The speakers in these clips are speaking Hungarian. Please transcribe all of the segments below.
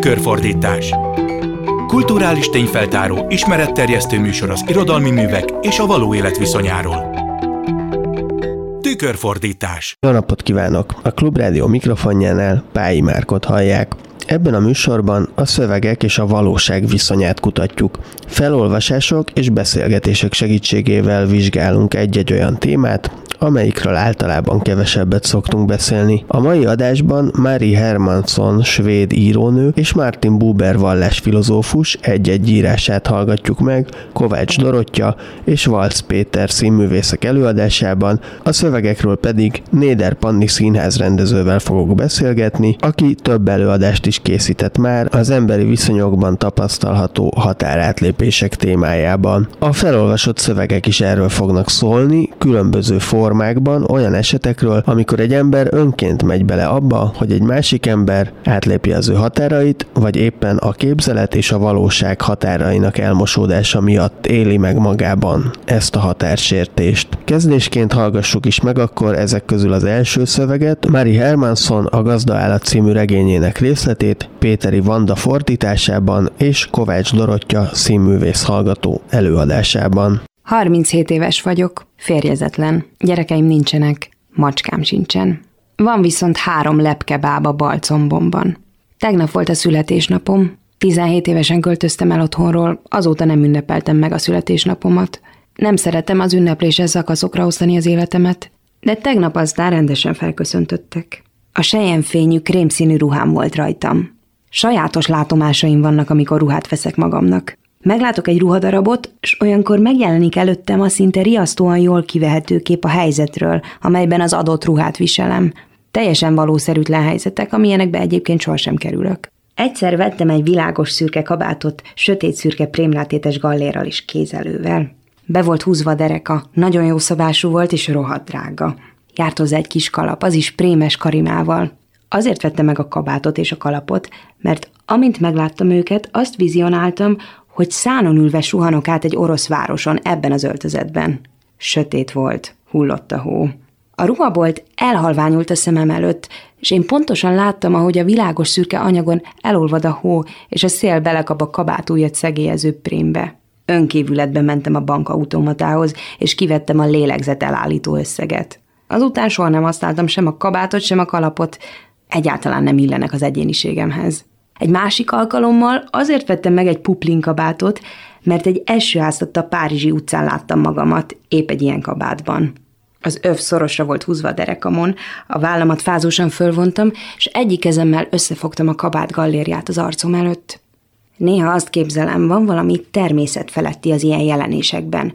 Tükörfordítás Kulturális tényfeltáró, ismeretterjesztő műsor az irodalmi művek és a való élet viszonyáról. Tükörfordítás Jó napot kívánok! A Klubrádió mikrofonjánál Pályi Márkot hallják. Ebben a műsorban a szövegek és a valóság viszonyát kutatjuk. Felolvasások és beszélgetések segítségével vizsgálunk egy-egy olyan témát, amelyikről általában kevesebbet szoktunk beszélni. A mai adásban Mari Hermansson, svéd írónő, és Martin Buber vallásfilozófus egy-egy írását hallgatjuk meg, Kovács Dorottya és Valc Péter színművészek előadásában, a szövegekről pedig Néder Panni színház rendezővel fogok beszélgetni, aki több előadást is készített már az emberi viszonyokban tapasztalható határátlépések témájában. A felolvasott szövegek is erről fognak szólni, különböző formában formákban olyan esetekről, amikor egy ember önként megy bele abba, hogy egy másik ember átlépi az ő határait, vagy éppen a képzelet és a valóság határainak elmosódása miatt éli meg magában ezt a határsértést. Kezdésként hallgassuk is meg akkor ezek közül az első szöveget, Mari Hermansson a Gazda állat című regényének részletét Péteri Vanda fordításában és Kovács Dorottya színművész hallgató előadásában. 37 éves vagyok, férjezetlen, gyerekeim nincsenek, macskám sincsen. Van viszont három lepke bába balcombomban. Tegnap volt a születésnapom, 17 évesen költöztem el otthonról, azóta nem ünnepeltem meg a születésnapomat. Nem szeretem az ünnepléses szakaszokra osztani az életemet, de tegnap aztán rendesen felköszöntöttek. A sejemfényű krémszínű ruhám volt rajtam. Sajátos látomásaim vannak, amikor ruhát veszek magamnak. Meglátok egy ruhadarabot, és olyankor megjelenik előttem a szinte riasztóan jól kivehető kép a helyzetről, amelyben az adott ruhát viselem. Teljesen valószerűtlen helyzetek, amilyenekbe egyébként sohasem kerülök. Egyszer vettem egy világos szürke kabátot, sötét szürke prémlátétes gallérral és kézelővel. Be volt húzva dereka, nagyon jó szabású volt és rohadt drága. Járt hozzá egy kis kalap, az is prémes karimával. Azért vettem meg a kabátot és a kalapot, mert amint megláttam őket, azt vizionáltam, hogy szánon ülve suhanok át egy orosz városon ebben az öltözetben. Sötét volt, hullott a hó. A ruhabolt elhalványult a szemem előtt, és én pontosan láttam, ahogy a világos szürke anyagon elolvad a hó, és a szél belekap a kabátújat szegélyező prémbe. Önkívületbe mentem a bankautomatához, és kivettem a lélegzet elállító összeget. Azután soha nem használtam sem a kabátot, sem a kalapot, egyáltalán nem illenek az egyéniségemhez. Egy másik alkalommal azért vettem meg egy puplin kabátot, mert egy a Párizsi utcán láttam magamat, épp egy ilyen kabátban. Az öv szorosra volt húzva a derekamon, a vállamat fázósan fölvontam, és egyik kezemmel összefogtam a kabát gallériát az arcom előtt. Néha azt képzelem, van valami természet feletti az ilyen jelenésekben,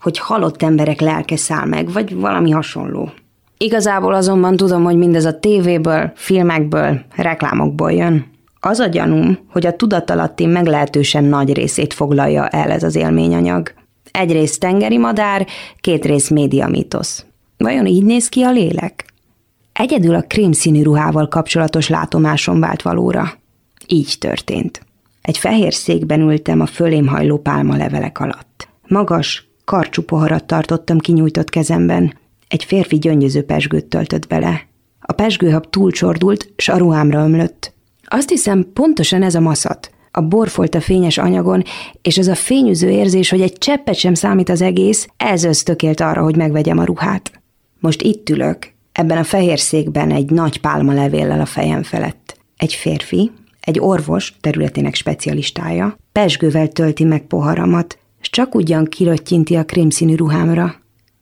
hogy halott emberek lelke száll meg, vagy valami hasonló. Igazából azonban tudom, hogy mindez a tévéből, filmekből, reklámokból jön. Az a gyanúm, hogy a tudatalatti meglehetősen nagy részét foglalja el ez az élményanyag. Egyrészt tengeri madár, két rész média mítosz. Vajon így néz ki a lélek? Egyedül a krémszínű ruhával kapcsolatos látomásom vált valóra. Így történt. Egy fehér székben ültem a fölém hajló levelek alatt. Magas, karcsú poharat tartottam kinyújtott kezemben. Egy férfi gyöngyöző pesgőt töltött bele. A pesgőhab túlcsordult, s a ruhámra ömlött. Azt hiszem, pontosan ez a maszat. A borfolt a fényes anyagon, és ez a fényűző érzés, hogy egy cseppet sem számít az egész, ez ösztökélt arra, hogy megvegyem a ruhát. Most itt ülök, ebben a fehér székben egy nagy pálma levéllel a fejem felett. Egy férfi, egy orvos területének specialistája, pesgővel tölti meg poharamat, és csak ugyan kiröttyinti a krémszínű ruhámra.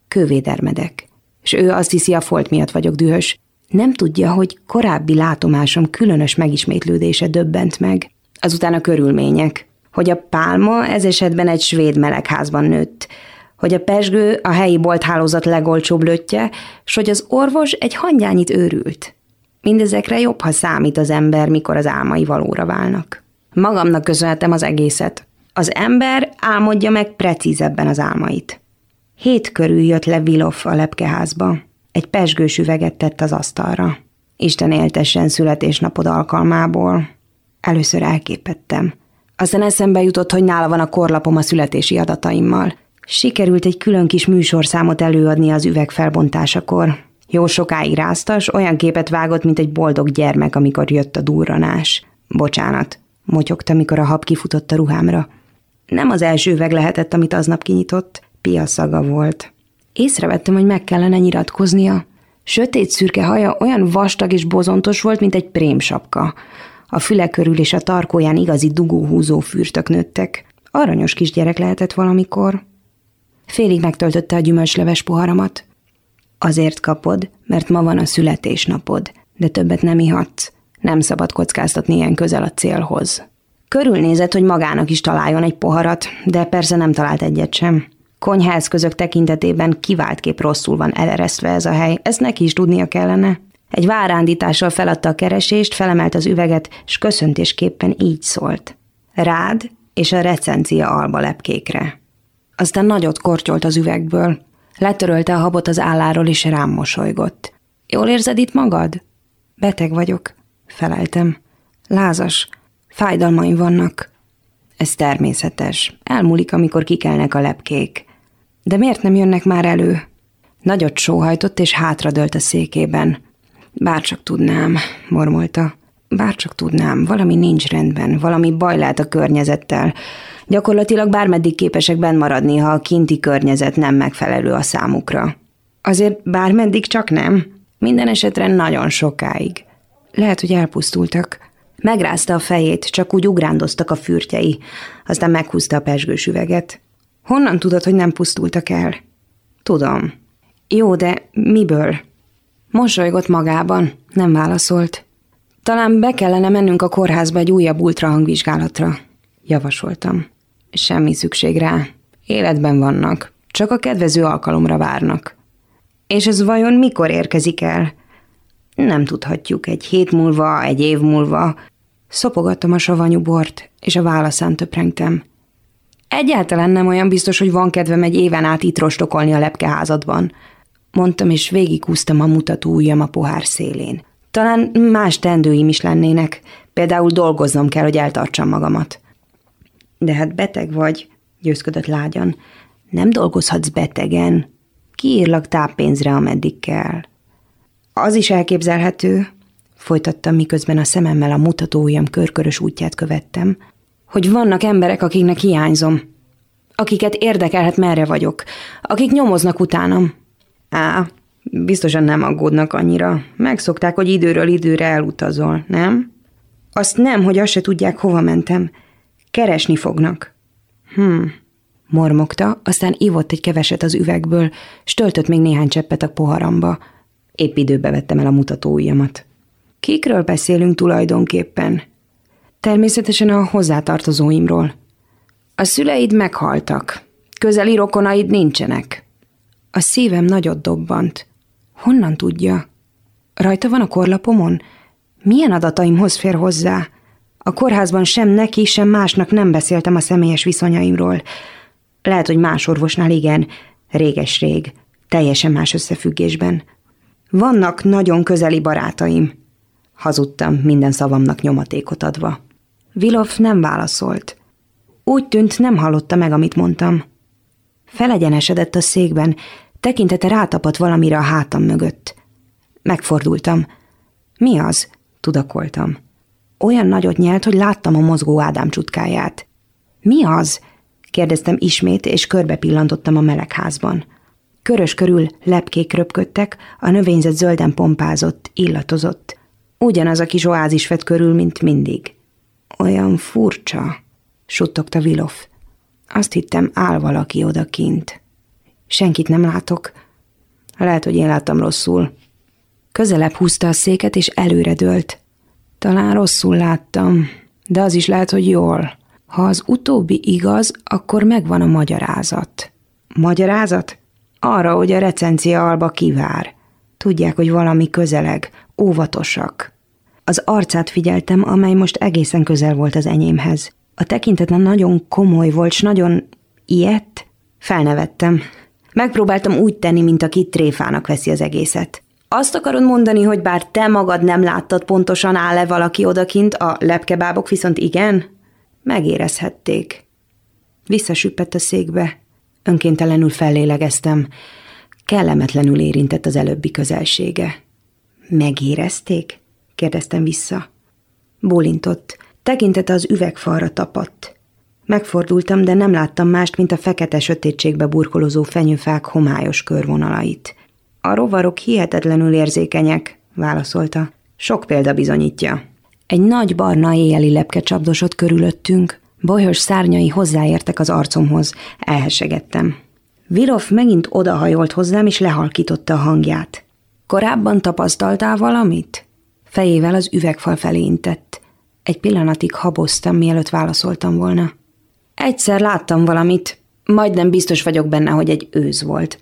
Kővédermedek. És ő azt hiszi, a folt miatt vagyok dühös, nem tudja, hogy korábbi látomásom különös megismétlődése döbbent meg. Azután a körülmények, hogy a pálma ez esetben egy svéd melegházban nőtt, hogy a pesgő a helyi bolthálózat legolcsóbb lötje, s hogy az orvos egy hangyányit őrült. Mindezekre jobb, ha számít az ember, mikor az álmai valóra válnak. Magamnak köszönhetem az egészet. Az ember álmodja meg precízebben az álmait. Hét körül jött le Vilov a lepkeházba. Egy pesgős üveget tett az asztalra. Isten éltessen születésnapod alkalmából. Először elképettem. Aztán eszembe jutott, hogy nála van a korlapom a születési adataimmal. Sikerült egy külön kis műsorszámot előadni az üveg felbontásakor. Jó sokáig ráztas, olyan képet vágott, mint egy boldog gyermek, amikor jött a durranás. Bocsánat, motyogta, mikor a hab kifutott a ruhámra. Nem az első üveg lehetett, amit aznap kinyitott, pia szaga volt. Észrevettem, hogy meg kellene nyiratkoznia. Sötét szürke haja olyan vastag és bozontos volt, mint egy prémsapka. A füle körül és a tarkóján igazi dugóhúzó fürtök nőttek. Aranyos kisgyerek lehetett valamikor. Félig megtöltötte a gyümölcsleves poharamat. Azért kapod, mert ma van a születésnapod, de többet nem ihatsz. Nem szabad kockáztatni ilyen közel a célhoz. Körülnézett, hogy magának is találjon egy poharat, de persze nem talált egyet sem. Konyháeszközök tekintetében kiváltképp rosszul van eleresztve ez a hely, ezt neki is tudnia kellene. Egy várándítással feladta a keresést, felemelt az üveget, és köszöntésképpen így szólt. Rád és a recencia alba lepkékre. Aztán nagyot kortyolt az üvegből. Letörölte a habot az álláról, és rám mosolygott. Jól érzed itt magad? Beteg vagyok, feleltem. Lázas, fájdalmaim vannak. Ez természetes. Elmúlik, amikor kikelnek a lepkék. De miért nem jönnek már elő? Nagyot sóhajtott, és hátradőlt a székében. Bárcsak tudnám, mormolta. Bárcsak tudnám, valami nincs rendben, valami baj lehet a környezettel. Gyakorlatilag bármeddig képesek benn maradni, ha a kinti környezet nem megfelelő a számukra. Azért bármeddig csak nem. Minden esetre nagyon sokáig. Lehet, hogy elpusztultak. Megrázta a fejét, csak úgy ugrándoztak a fürtjei, aztán meghúzta a pesgős üveget. Honnan tudod, hogy nem pusztultak el? Tudom. Jó, de miből? Mosolygott magában, nem válaszolt. Talán be kellene mennünk a kórházba egy újabb ultrahangvizsgálatra, javasoltam. Semmi szükség rá. Életben vannak. Csak a kedvező alkalomra várnak. És ez vajon mikor érkezik el? Nem tudhatjuk, egy hét múlva, egy év múlva. Szopogattam a savanyú bort, és a válaszán töprengtem. Egyáltalán nem olyan biztos, hogy van kedvem egy éven át itt rostokolni a lepkeházadban. Mondtam, és végigúztam a mutató ujjam a pohár szélén. Talán más tendőim is lennének, például dolgoznom kell, hogy eltartsam magamat. De hát beteg vagy, győzködött lágyan. Nem dolgozhatsz betegen. Kiírlak táppénzre, ameddig kell. Az is elképzelhető, folytattam, miközben a szememmel a mutatóujjam körkörös útját követtem, hogy vannak emberek, akiknek hiányzom, akiket érdekelhet, merre vagyok, akik nyomoznak utánam. Á, biztosan nem aggódnak annyira. Megszokták, hogy időről időre elutazol, nem? Azt nem, hogy azt se tudják, hova mentem. Keresni fognak. Hm, mormogta, aztán ivott egy keveset az üvegből, s töltött még néhány cseppet a poharamba. Épp időbe vettem el a mutató ujjamat. Kikről beszélünk tulajdonképpen? Természetesen a hozzátartozóimról. A szüleid meghaltak. Közeli rokonaid nincsenek. A szívem nagyot dobbant. Honnan tudja? Rajta van a korlapomon? Milyen adataimhoz fér hozzá? A kórházban sem neki, sem másnak nem beszéltem a személyes viszonyaimról. Lehet, hogy más orvosnál igen, réges-rég, teljesen más összefüggésben. Vannak nagyon közeli barátaim. Hazudtam, minden szavamnak nyomatékot adva. Vilov nem válaszolt. Úgy tűnt, nem hallotta meg, amit mondtam. Felegyenesedett a székben, tekintete rátapadt valamire a hátam mögött. Megfordultam. Mi az? Tudakoltam. Olyan nagyot nyelt, hogy láttam a mozgó Ádám csutkáját. Mi az? kérdeztem ismét, és körbe pillantottam a melegházban. Körös körül lepkék röpködtek, a növényzet zölden pompázott, illatozott. Ugyanaz a kis oázis vett körül, mint mindig. Olyan furcsa, suttogta Vilov. Azt hittem, áll valaki odakint. Senkit nem látok. Lehet, hogy én láttam rosszul. Közelebb húzta a széket, és előre dőlt. Talán rosszul láttam, de az is lehet, hogy jól. Ha az utóbbi igaz, akkor megvan a magyarázat. Magyarázat? Arra, hogy a recencia alba kivár. Tudják, hogy valami közeleg, óvatosak. Az arcát figyeltem, amely most egészen közel volt az enyémhez. A tekintetlen nagyon komoly volt, s nagyon ilyet. Felnevettem. Megpróbáltam úgy tenni, mint aki tréfának veszi az egészet. Azt akarod mondani, hogy bár te magad nem láttad pontosan áll-e valaki odakint, a lepkebábok viszont igen? Megérezhették. Visszasüppett a székbe. Önkéntelenül fellélegeztem. Kellemetlenül érintett az előbbi közelsége. Megérezték? Kérdeztem vissza. Bólintott. Tekintete az üvegfalra tapadt. Megfordultam, de nem láttam mást, mint a fekete sötétségbe burkolozó fenyőfák homályos körvonalait. A rovarok hihetetlenül érzékenyek, válaszolta. Sok példa bizonyítja. Egy nagy barna éjjeli lepke csapdosott körülöttünk. Bolyhos szárnyai hozzáértek az arcomhoz. Elhesegettem. Vilov megint odahajolt hozzám, és lehalkította a hangját. Korábban tapasztaltál valamit? Fejével az üvegfal felé intett. Egy pillanatig haboztam, mielőtt válaszoltam volna. Egyszer láttam valamit, majdnem biztos vagyok benne, hogy egy őz volt.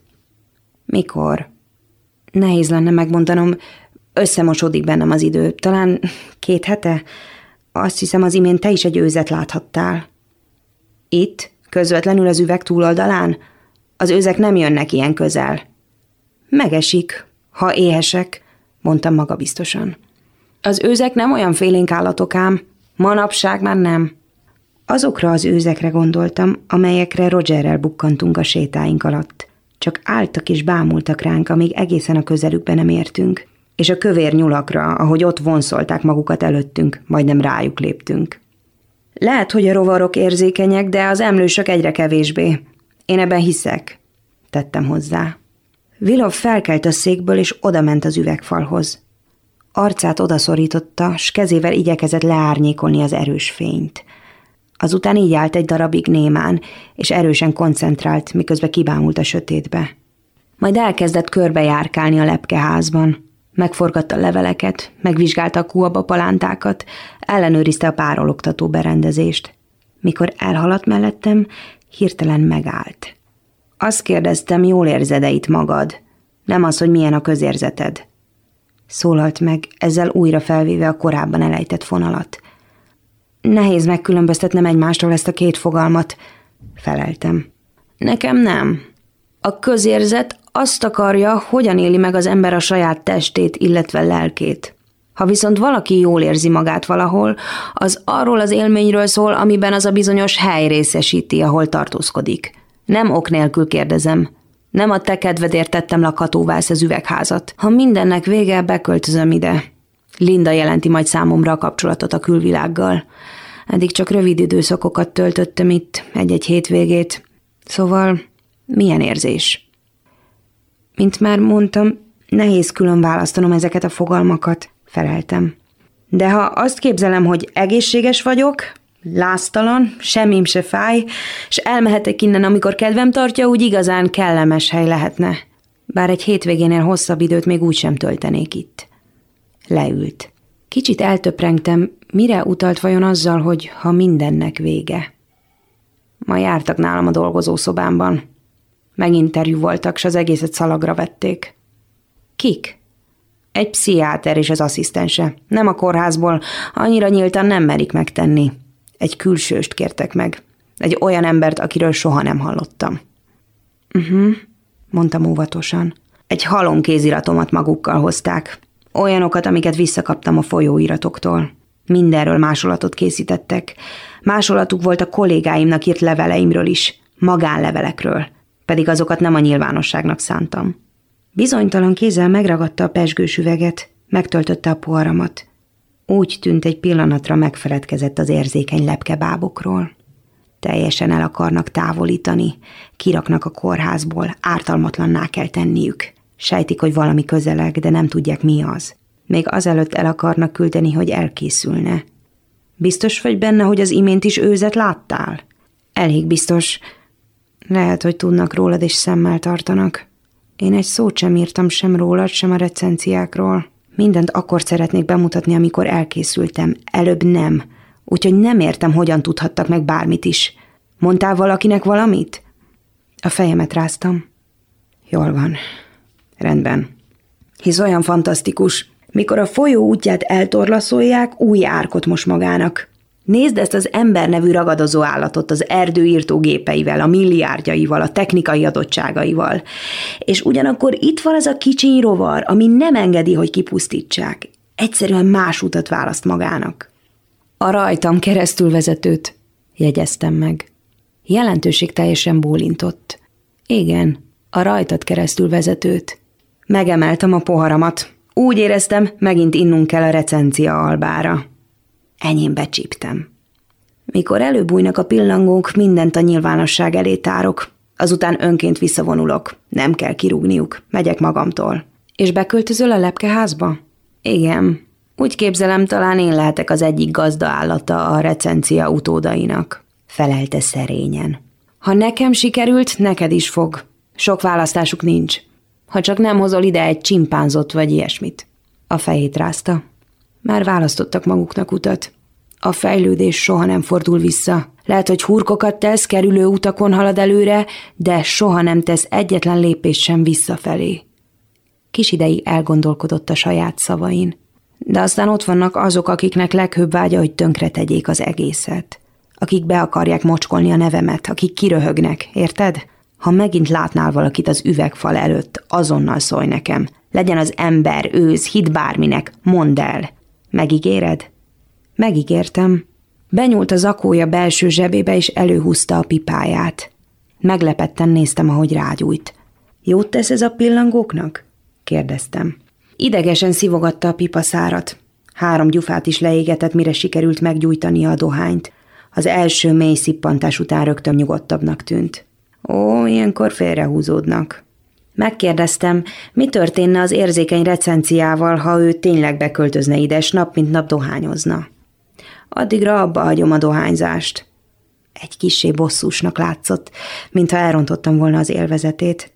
Mikor? Nehéz lenne megmondanom, összemosódik bennem az idő. Talán két hete? Azt hiszem, az imént te is egy őzet láthattál. Itt? Közvetlenül az üveg túloldalán? Az őzek nem jönnek ilyen közel. Megesik, ha éhesek, mondtam magabiztosan. Az őzek nem olyan félénk állatok ám, manapság már nem. Azokra az őzekre gondoltam, amelyekre Rogerrel bukkantunk a sétáink alatt. Csak álltak és bámultak ránk, amíg egészen a közelükbe nem értünk. És a kövér nyulakra, ahogy ott vonszolták magukat előttünk, majdnem rájuk léptünk. Lehet, hogy a rovarok érzékenyek, de az emlősök egyre kevésbé. Én ebben hiszek, tettem hozzá. Vilov felkelt a székből, és odament az üvegfalhoz. Arcát odaszorította, s kezével igyekezett leárnyékolni az erős fényt. Azután így állt egy darabig némán, és erősen koncentrált, miközben kibámult a sötétbe. Majd elkezdett körbejárkálni a lepkeházban. Megforgatta leveleket, megvizsgálta a kuaba palántákat, ellenőrizte a párologtató berendezést. Mikor elhaladt mellettem, hirtelen megállt. Azt kérdeztem, jól érzed-e itt magad? Nem az, hogy milyen a közérzeted. Szólalt meg, ezzel újra felvéve a korábban elejtett fonalat. Nehéz megkülönböztetnem egymástól ezt a két fogalmat, feleltem. Nekem nem. A közérzet azt akarja, hogyan éli meg az ember a saját testét, illetve lelkét. Ha viszont valaki jól érzi magát valahol, az arról az élményről szól, amiben az a bizonyos hely részesíti, ahol tartózkodik. Nem ok nélkül kérdezem. Nem a te kedvedért tettem le a katóvász az üvegházat. Ha mindennek vége, beköltözöm ide. Linda jelenti majd számomra a kapcsolatot a külvilággal. Eddig csak rövid időszakokat töltöttem itt, egy-egy hétvégét. Szóval milyen érzés? Mint már mondtam, nehéz külön választanom ezeket a fogalmakat, feleltem. De ha azt képzelem, hogy egészséges vagyok, láztalan, semmim se fáj, és elmehetek innen, amikor kedvem tartja, úgy igazán kellemes hely lehetne. Bár egy hétvégénél hosszabb időt még úgy sem töltenék itt. Leült. Kicsit eltöprengtem, mire utalt vajon azzal, hogy ha mindennek vége. Ma jártak nálam a dolgozószobámban. Meginterjú voltak, s az egészet szalagra vették. Kik? Egy pszichiáter és az asszisztense. Nem a kórházból, annyira nyíltan nem merik megtenni. Egy külsőst kértek meg. Egy olyan embert, akiről soha nem hallottam. Uh-huh, mondtam óvatosan. Egy halom kéziratomat magukkal hozták. Olyanokat, amiket visszakaptam a folyóiratoktól. Mindenről másolatot készítettek. Másolatuk volt a kollégáimnak írt leveleimről is, magánlevelekről, pedig azokat nem a nyilvánosságnak szántam. Bizonytalan kézzel megragadta a pesgős üveget, megtöltötte a poharamat. Úgy tűnt egy pillanatra megfeledkezett az érzékeny lepkebábokról. Teljesen el akarnak távolítani, kiraknak a kórházból, ártalmatlanná kell tenniük. Sejtik, hogy valami közeleg, de nem tudják mi az. Még azelőtt el akarnak küldeni, hogy elkészülne. Biztos vagy benne, hogy az imént is őzet láttál? Elég biztos. Lehet, hogy tudnak rólad és szemmel tartanak. Én egy szót sem írtam sem rólad, sem a recenziákról. Mindent akkor szeretnék bemutatni, amikor elkészültem. Előbb nem. Úgyhogy nem értem, hogyan tudhattak meg bármit is. Mondtál valakinek valamit? A fejemet ráztam. Jól van. Rendben. Hisz olyan fantasztikus. Mikor a folyó útját eltorlaszolják, új árkot most magának. Nézd ezt az ember nevű ragadozó állatot az erdőírtó gépeivel, a milliárdjaival, a technikai adottságaival. És ugyanakkor itt van ez a kicsiny rovar, ami nem engedi, hogy kipusztítsák. Egyszerűen más utat választ magának. A rajtam keresztül vezetőt, jegyeztem meg. Jelentőség teljesen bólintott. Igen, a rajtad keresztül vezetőt. Megemeltem a poharamat. Úgy éreztem, megint innunk kell a recencia albára. Enyém becsíptem. Mikor előbújnak a pillangók, mindent a nyilvánosság elé tárok. Azután önként visszavonulok. Nem kell kirúgniuk. Megyek magamtól. És beköltözöl a lepkeházba? Igen. Úgy képzelem, talán én lehetek az egyik gazdaállata a recencia utódainak. Felelte szerényen. Ha nekem sikerült, neked is fog. Sok választásuk nincs. Ha csak nem hozol ide egy csimpánzot vagy ilyesmit. A fejét rázta. Már választottak maguknak utat. A fejlődés soha nem fordul vissza. Lehet, hogy hurkokat tesz, kerülő utakon halad előre, de soha nem tesz egyetlen lépést sem visszafelé. Kis ideig elgondolkodott a saját szavain. De aztán ott vannak azok, akiknek leghőbb vágya, hogy tönkre tegyék az egészet. Akik be akarják mocskolni a nevemet, akik kiröhögnek, érted? Ha megint látnál valakit az üvegfal előtt, azonnal szólj nekem. Legyen az ember, őz, hit bárminek, mondd el. Megígéred? Megígértem. Benyúlt az akója belső zsebébe, és előhúzta a pipáját. Meglepetten néztem, ahogy rágyújt. Jót tesz ez a pillangóknak? kérdeztem. Idegesen szivogatta a pipaszárat. Három gyufát is leégetett, mire sikerült meggyújtania a dohányt. Az első mély szippantás után rögtön nyugodtabbnak tűnt. Ó, ilyenkor félrehúzódnak. Megkérdeztem, mi történne az érzékeny recenciával, ha ő tényleg beköltözne ide, és nap mint nap dohányozna. Addigra abba hagyom a dohányzást. Egy kisé bosszúsnak látszott, mintha elrontottam volna az élvezetét.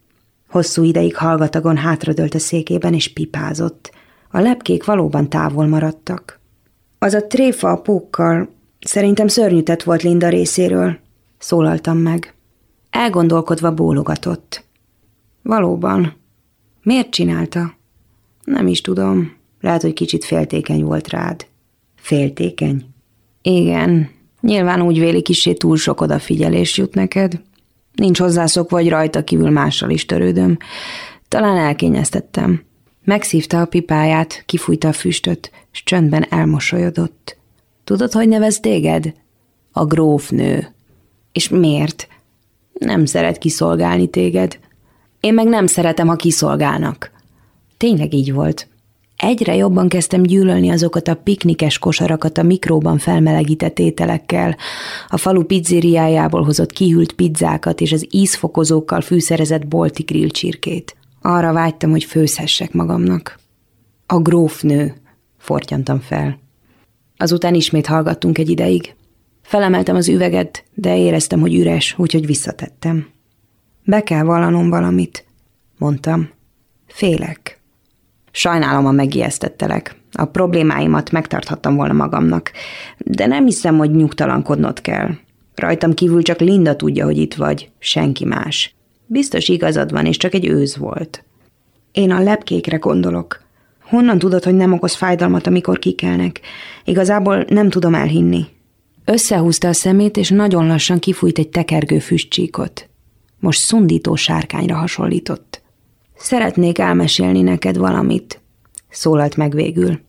Hosszú ideig hallgatagon hátradőlt a székében, és pipázott. A lepkék valóban távol maradtak. Az a tréfa a pókkal szerintem szörnyűtett volt Linda részéről. Szólaltam meg. Elgondolkodva bólogatott. Valóban. Miért csinálta? Nem is tudom. Lehet, hogy kicsit féltékeny volt rád. Féltékeny? Igen. Nyilván úgy véli kisé túl sok odafigyelés jut neked. Nincs hozzászok, vagy rajta kívül mással is törődöm. Talán elkényeztettem. Megszívta a pipáját, kifújta a füstöt, s csöndben elmosolyodott. Tudod, hogy nevez téged? A grófnő. És miért? Nem szeret kiszolgálni téged. Én meg nem szeretem, ha kiszolgálnak. Tényleg így volt. Egyre jobban kezdtem gyűlölni azokat a piknikes kosarakat a mikróban felmelegített ételekkel, a falu pizzériájából hozott kihűlt pizzákat és az ízfokozókkal fűszerezett bolti grillcsirkét. Arra vágytam, hogy főzhessek magamnak. A grófnő, fortyantam fel. Azután ismét hallgattunk egy ideig. Felemeltem az üveget, de éreztem, hogy üres, úgyhogy visszatettem. Be kell vallanom valamit, mondtam. Félek. Sajnálom, a megijesztettelek. A problémáimat megtarthattam volna magamnak, de nem hiszem, hogy nyugtalankodnod kell. Rajtam kívül csak Linda tudja, hogy itt vagy, senki más. Biztos igazad van, és csak egy őz volt. Én a lepkékre gondolok. Honnan tudod, hogy nem okoz fájdalmat, amikor kikelnek? Igazából nem tudom elhinni. Összehúzta a szemét, és nagyon lassan kifújt egy tekergő füstcsíkot. Most szundító sárkányra hasonlított. Szeretnék elmesélni neked valamit, szólalt meg végül.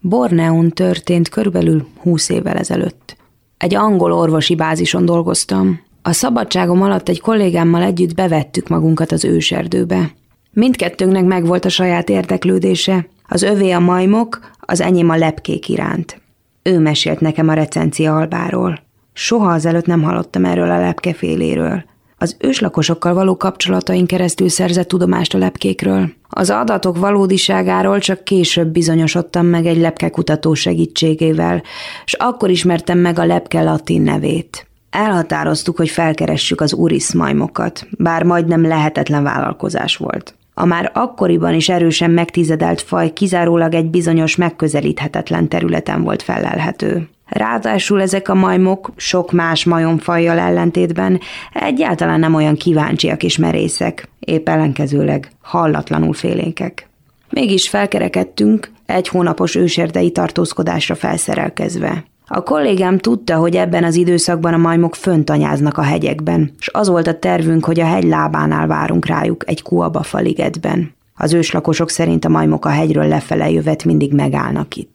Borneon történt körülbelül húsz évvel ezelőtt. Egy angol orvosi bázison dolgoztam. A szabadságom alatt egy kollégámmal együtt bevettük magunkat az őserdőbe. Mindkettőnknek megvolt a saját érdeklődése, az övé a majmok, az enyém a lepkék iránt. Ő mesélt nekem a recencia albáról. Soha azelőtt nem hallottam erről a lepkeféléről. Az őslakosokkal való kapcsolataink keresztül szerzett tudomást a lepkékről. Az adatok valódiságáról csak később bizonyosodtam meg egy lepkekutató segítségével, és akkor ismertem meg a lepke latin nevét. Elhatároztuk, hogy felkeressük az uris majmokat, bár majdnem lehetetlen vállalkozás volt. A már akkoriban is erősen megtizedelt faj kizárólag egy bizonyos megközelíthetetlen területen volt felelhető. Ráadásul ezek a majmok sok más majomfajjal ellentétben egyáltalán nem olyan kíváncsiak és merészek, épp ellenkezőleg hallatlanul félénkek. Mégis felkerekedtünk egy hónapos őserdei tartózkodásra felszerelkezve. A kollégám tudta, hogy ebben az időszakban a majmok fönt anyáznak a hegyekben, és az volt a tervünk, hogy a hegy lábánál várunk rájuk egy kuabafa ligetben. Az őslakosok szerint a majmok a hegyről lefele jövet mindig megállnak itt.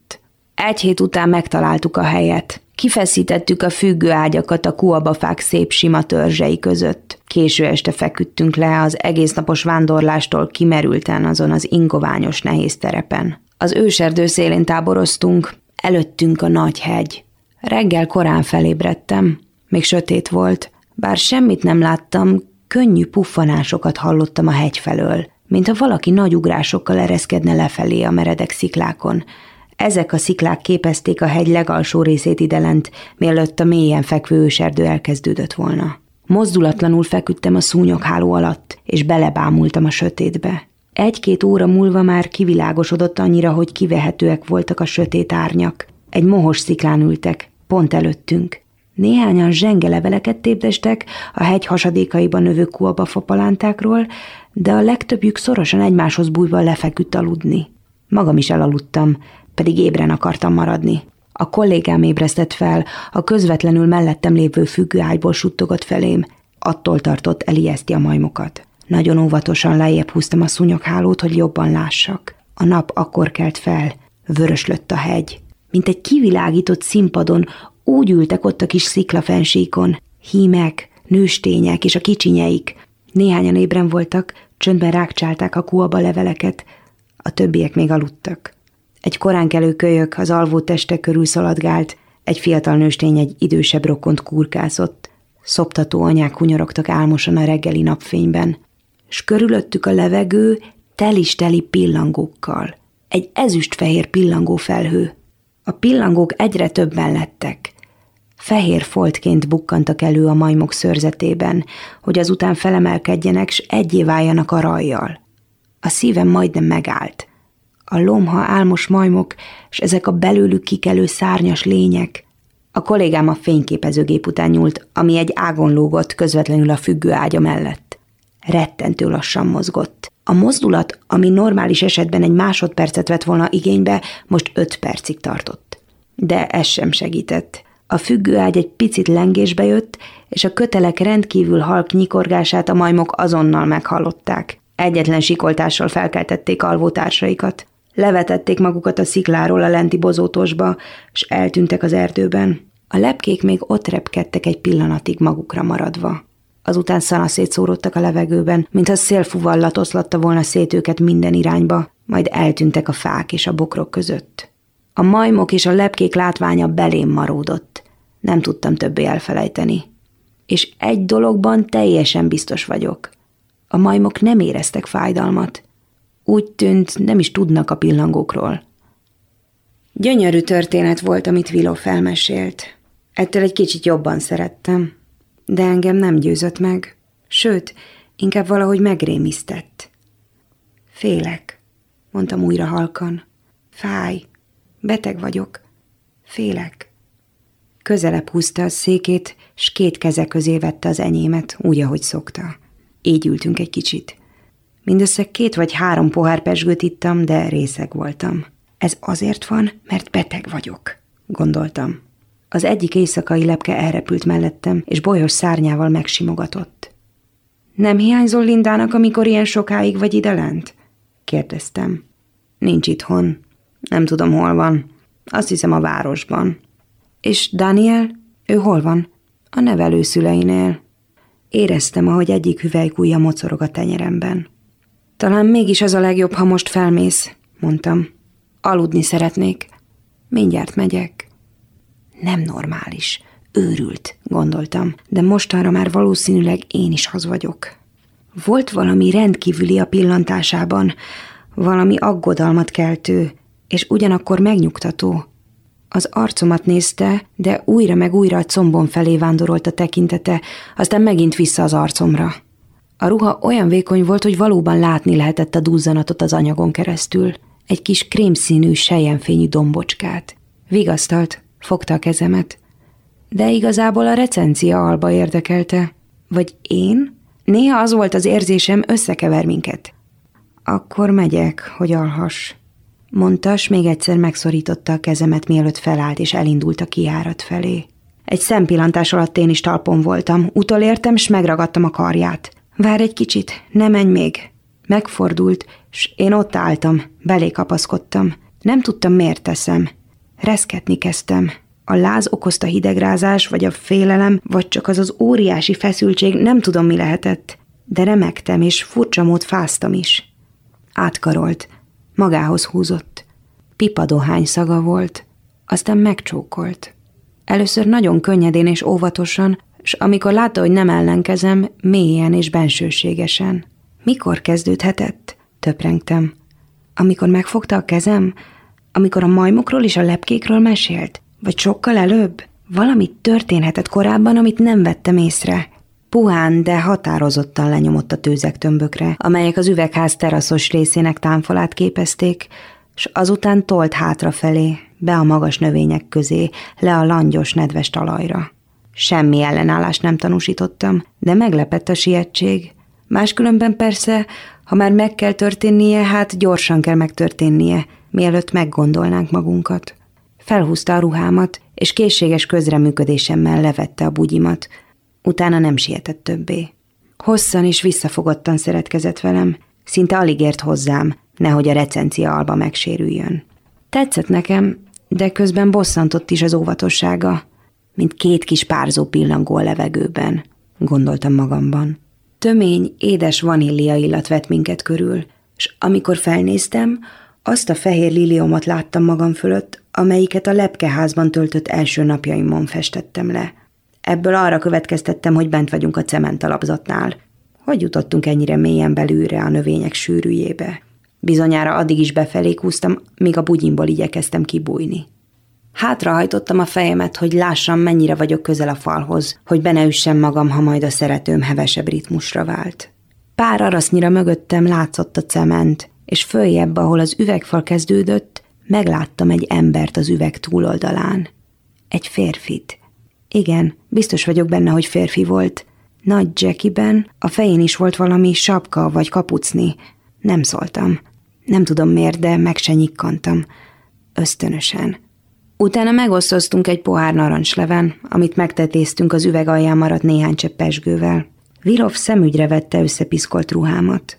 Egy hét után megtaláltuk a helyet. Kifeszítettük a függő ágyakat a kuabafák szép sima törzsei között. Késő este feküdtünk le az egésznapos vándorlástól kimerülten azon az ingoványos nehéz terepen. Az őserdő szélén táboroztunk, előttünk a nagy hegy. Reggel korán felébredtem, még sötét volt, bár semmit nem láttam, könnyű puffanásokat hallottam a hegy felől, mint ha valaki nagy ugrásokkal ereszkedne lefelé a meredek sziklákon. Ezek a sziklák képezték a hegy legalsó részét idelent, mielőtt a mélyen fekvő őserdő elkezdődött volna. Mozdulatlanul feküdtem a szúnyogháló alatt, és belebámultam a sötétbe. Egy-két óra múlva már kivilágosodott annyira, hogy kivehetőek voltak a sötét árnyak. Egy mohos sziklán ültek, pont előttünk. Néhányan zsenge leveleket tépdestek a hegy hasadékaiban növő kuabafa palántákról, de a legtöbbjük szorosan egymáshoz bújva lefeküdt aludni. Magam is elaludtam, pedig ébren akartam maradni. A kollégám ébresztett fel, a közvetlenül mellettem lévő függőágyból suttogott felém. Attól tartott elijeszti a majmokat. Nagyon óvatosan lejjebb húztam a szúnyoghálót, hogy jobban lássak. A nap akkor kelt fel, vörös lött a hegy. Mint egy kivilágított színpadon úgy ültek ott a kis sziklafensíkon. Hímek, nőstények és a kicsinyeik. Néhányan ébren voltak, csöndben rákcsálták a kuaba leveleket, a többiek még aludtak. Egy koránkelő kölyök az alvó teste körül szaladgált, egy fiatal nőstény egy idősebb rokont kurkázott. Szoptató anyák hunyorogtak álmosan a reggeli napfényben, s körülöttük a levegő telis-teli pillangókkal. Egy ezüstfehér pillangó felhő. A pillangók egyre többen lettek. Fehér foltként bukkantak elő a majmok szörzetében, hogy azután felemelkedjenek, s egyé váljanak a rajjal. A szívem majdnem megállt. A lomha álmos majmok, s ezek a belőlük kikelő szárnyas lények. A kollégám a fényképezőgép után nyúlt, ami egy ágon lógott közvetlenül a függő ágya mellett. Rettentő lassan mozgott. A mozdulat, ami normális esetben egy másodpercet vett volna igénybe, most öt percig tartott. De ez sem segített. A függőágy egy picit lengésbe jött, és a kötelek rendkívül halk nyikorgását a majmok azonnal meghallották. Egyetlen sikoltással felkeltették alvótársaikat. Levetették magukat a szikláról a lenti bozótosba, és eltűntek az erdőben. A lepkék még ott repkedtek egy pillanatig magukra maradva. Azután szanaszét szórodtak a levegőben, mintha szélfuvallat oszlatta volna szét őket minden irányba, majd eltűntek a fák és a bokrok között. A majmok és a lepkék látványa belém maródott. Nem tudtam többé elfelejteni. És egy dologban teljesen biztos vagyok. A majmok nem éreztek fájdalmat. Úgy tűnt, nem is tudnak a pillangókról. Gyönyörű történet volt, amit Vilo felmesélt. Ettől egy kicsit jobban szerettem. De engem nem győzött meg. Sőt, inkább valahogy megrémisztett. Félek, mondtam újra halkan. Fáj, Beteg vagyok. Félek. Közelebb húzta a székét, s két keze közé vette az enyémet, úgy, ahogy szokta. Így ültünk egy kicsit. Mindössze két vagy három pohár pesgőt ittam, de részeg voltam. Ez azért van, mert beteg vagyok, gondoltam. Az egyik éjszakai lepke elrepült mellettem, és bolyos szárnyával megsimogatott. Nem hiányzol Lindának, amikor ilyen sokáig vagy ide lent? kérdeztem. Nincs itthon, nem tudom, hol van. Azt hiszem a városban. És Daniel? Ő hol van? A nevelőszüleinél. Éreztem, ahogy egyik hüvelykújja mocorog a tenyeremben. Talán mégis az a legjobb, ha most felmész, mondtam. Aludni szeretnék. Mindjárt megyek. Nem normális. Őrült, gondoltam, de mostanra már valószínűleg én is az vagyok. Volt valami rendkívüli a pillantásában, valami aggodalmat keltő, és ugyanakkor megnyugtató. Az arcomat nézte, de újra meg újra a combon felé vándorolt a tekintete, aztán megint vissza az arcomra. A ruha olyan vékony volt, hogy valóban látni lehetett a duzzanatot az anyagon keresztül. Egy kis krémszínű, sejjenfényű dombocskát. Vigasztalt, fogta a kezemet. De igazából a recencia alba érdekelte. Vagy én? Néha az volt az érzésem, összekever minket. Akkor megyek, hogy alhass mondta, még egyszer megszorította a kezemet, mielőtt felállt és elindult a kiárat felé. Egy szempillantás alatt én is talpon voltam, utolértem, s megragadtam a karját. Vár egy kicsit, ne menj még. Megfordult, s én ott álltam, belé kapaszkodtam. Nem tudtam, miért teszem. Reszketni kezdtem. A láz okozta hidegrázás, vagy a félelem, vagy csak az az óriási feszültség, nem tudom, mi lehetett. De remektem, és furcsa mód fáztam is. Átkarolt, Magához húzott. Pipadohány szaga volt, aztán megcsókolt. Először nagyon könnyedén és óvatosan, és amikor látta, hogy nem ellenkezem, mélyen és bensőségesen. Mikor kezdődhetett? Töprengtem. Amikor megfogta a kezem? Amikor a majmokról és a lepkékről mesélt? Vagy sokkal előbb? Valamit történhetett korábban, amit nem vettem észre. Puhán, de határozottan lenyomott a tőzek tömbökre, amelyek az üvegház teraszos részének támfalát képezték, s azután tolt hátrafelé, be a magas növények közé, le a langyos, nedves talajra. Semmi ellenállást nem tanúsítottam, de meglepett a sietség. Máskülönben persze, ha már meg kell történnie, hát gyorsan kell megtörténnie, mielőtt meggondolnánk magunkat. Felhúzta a ruhámat, és készséges közreműködésemmel levette a bugyimat. Utána nem sietett többé. Hosszan és visszafogottan szeretkezett velem, szinte alig ért hozzám, nehogy a recencia alba megsérüljön. Tetszett nekem, de közben bosszantott is az óvatossága, mint két kis párzó pillangó a levegőben, gondoltam magamban. Tömény, édes vanília illat vett minket körül, és amikor felnéztem, azt a fehér liliomot láttam magam fölött, amelyiket a lepkeházban töltött első napjaimon festettem le. Ebből arra következtettem, hogy bent vagyunk a cementalapzatnál. Hogy jutottunk ennyire mélyen belülre a növények sűrűjébe? Bizonyára addig is befelé kúztam, míg a bugyimból igyekeztem kibújni. Hátrahajtottam a fejemet, hogy lássam, mennyire vagyok közel a falhoz, hogy be ne üssem magam, ha majd a szeretőm hevesebb ritmusra vált. Pár arasznyira mögöttem látszott a cement, és följebb, ahol az üvegfal kezdődött, megláttam egy embert az üveg túloldalán. Egy férfit. Igen, biztos vagyok benne, hogy férfi volt. Nagy Jackiben a fején is volt valami sapka vagy kapucni. Nem szóltam. Nem tudom miért, de meg se nyikkantam. Ösztönösen. Utána megosztoztunk egy pohár narancsleven, amit megtetéztünk az üveg alján maradt néhány csepp. Vilov szemügyre vette összepiszkolt ruhámat.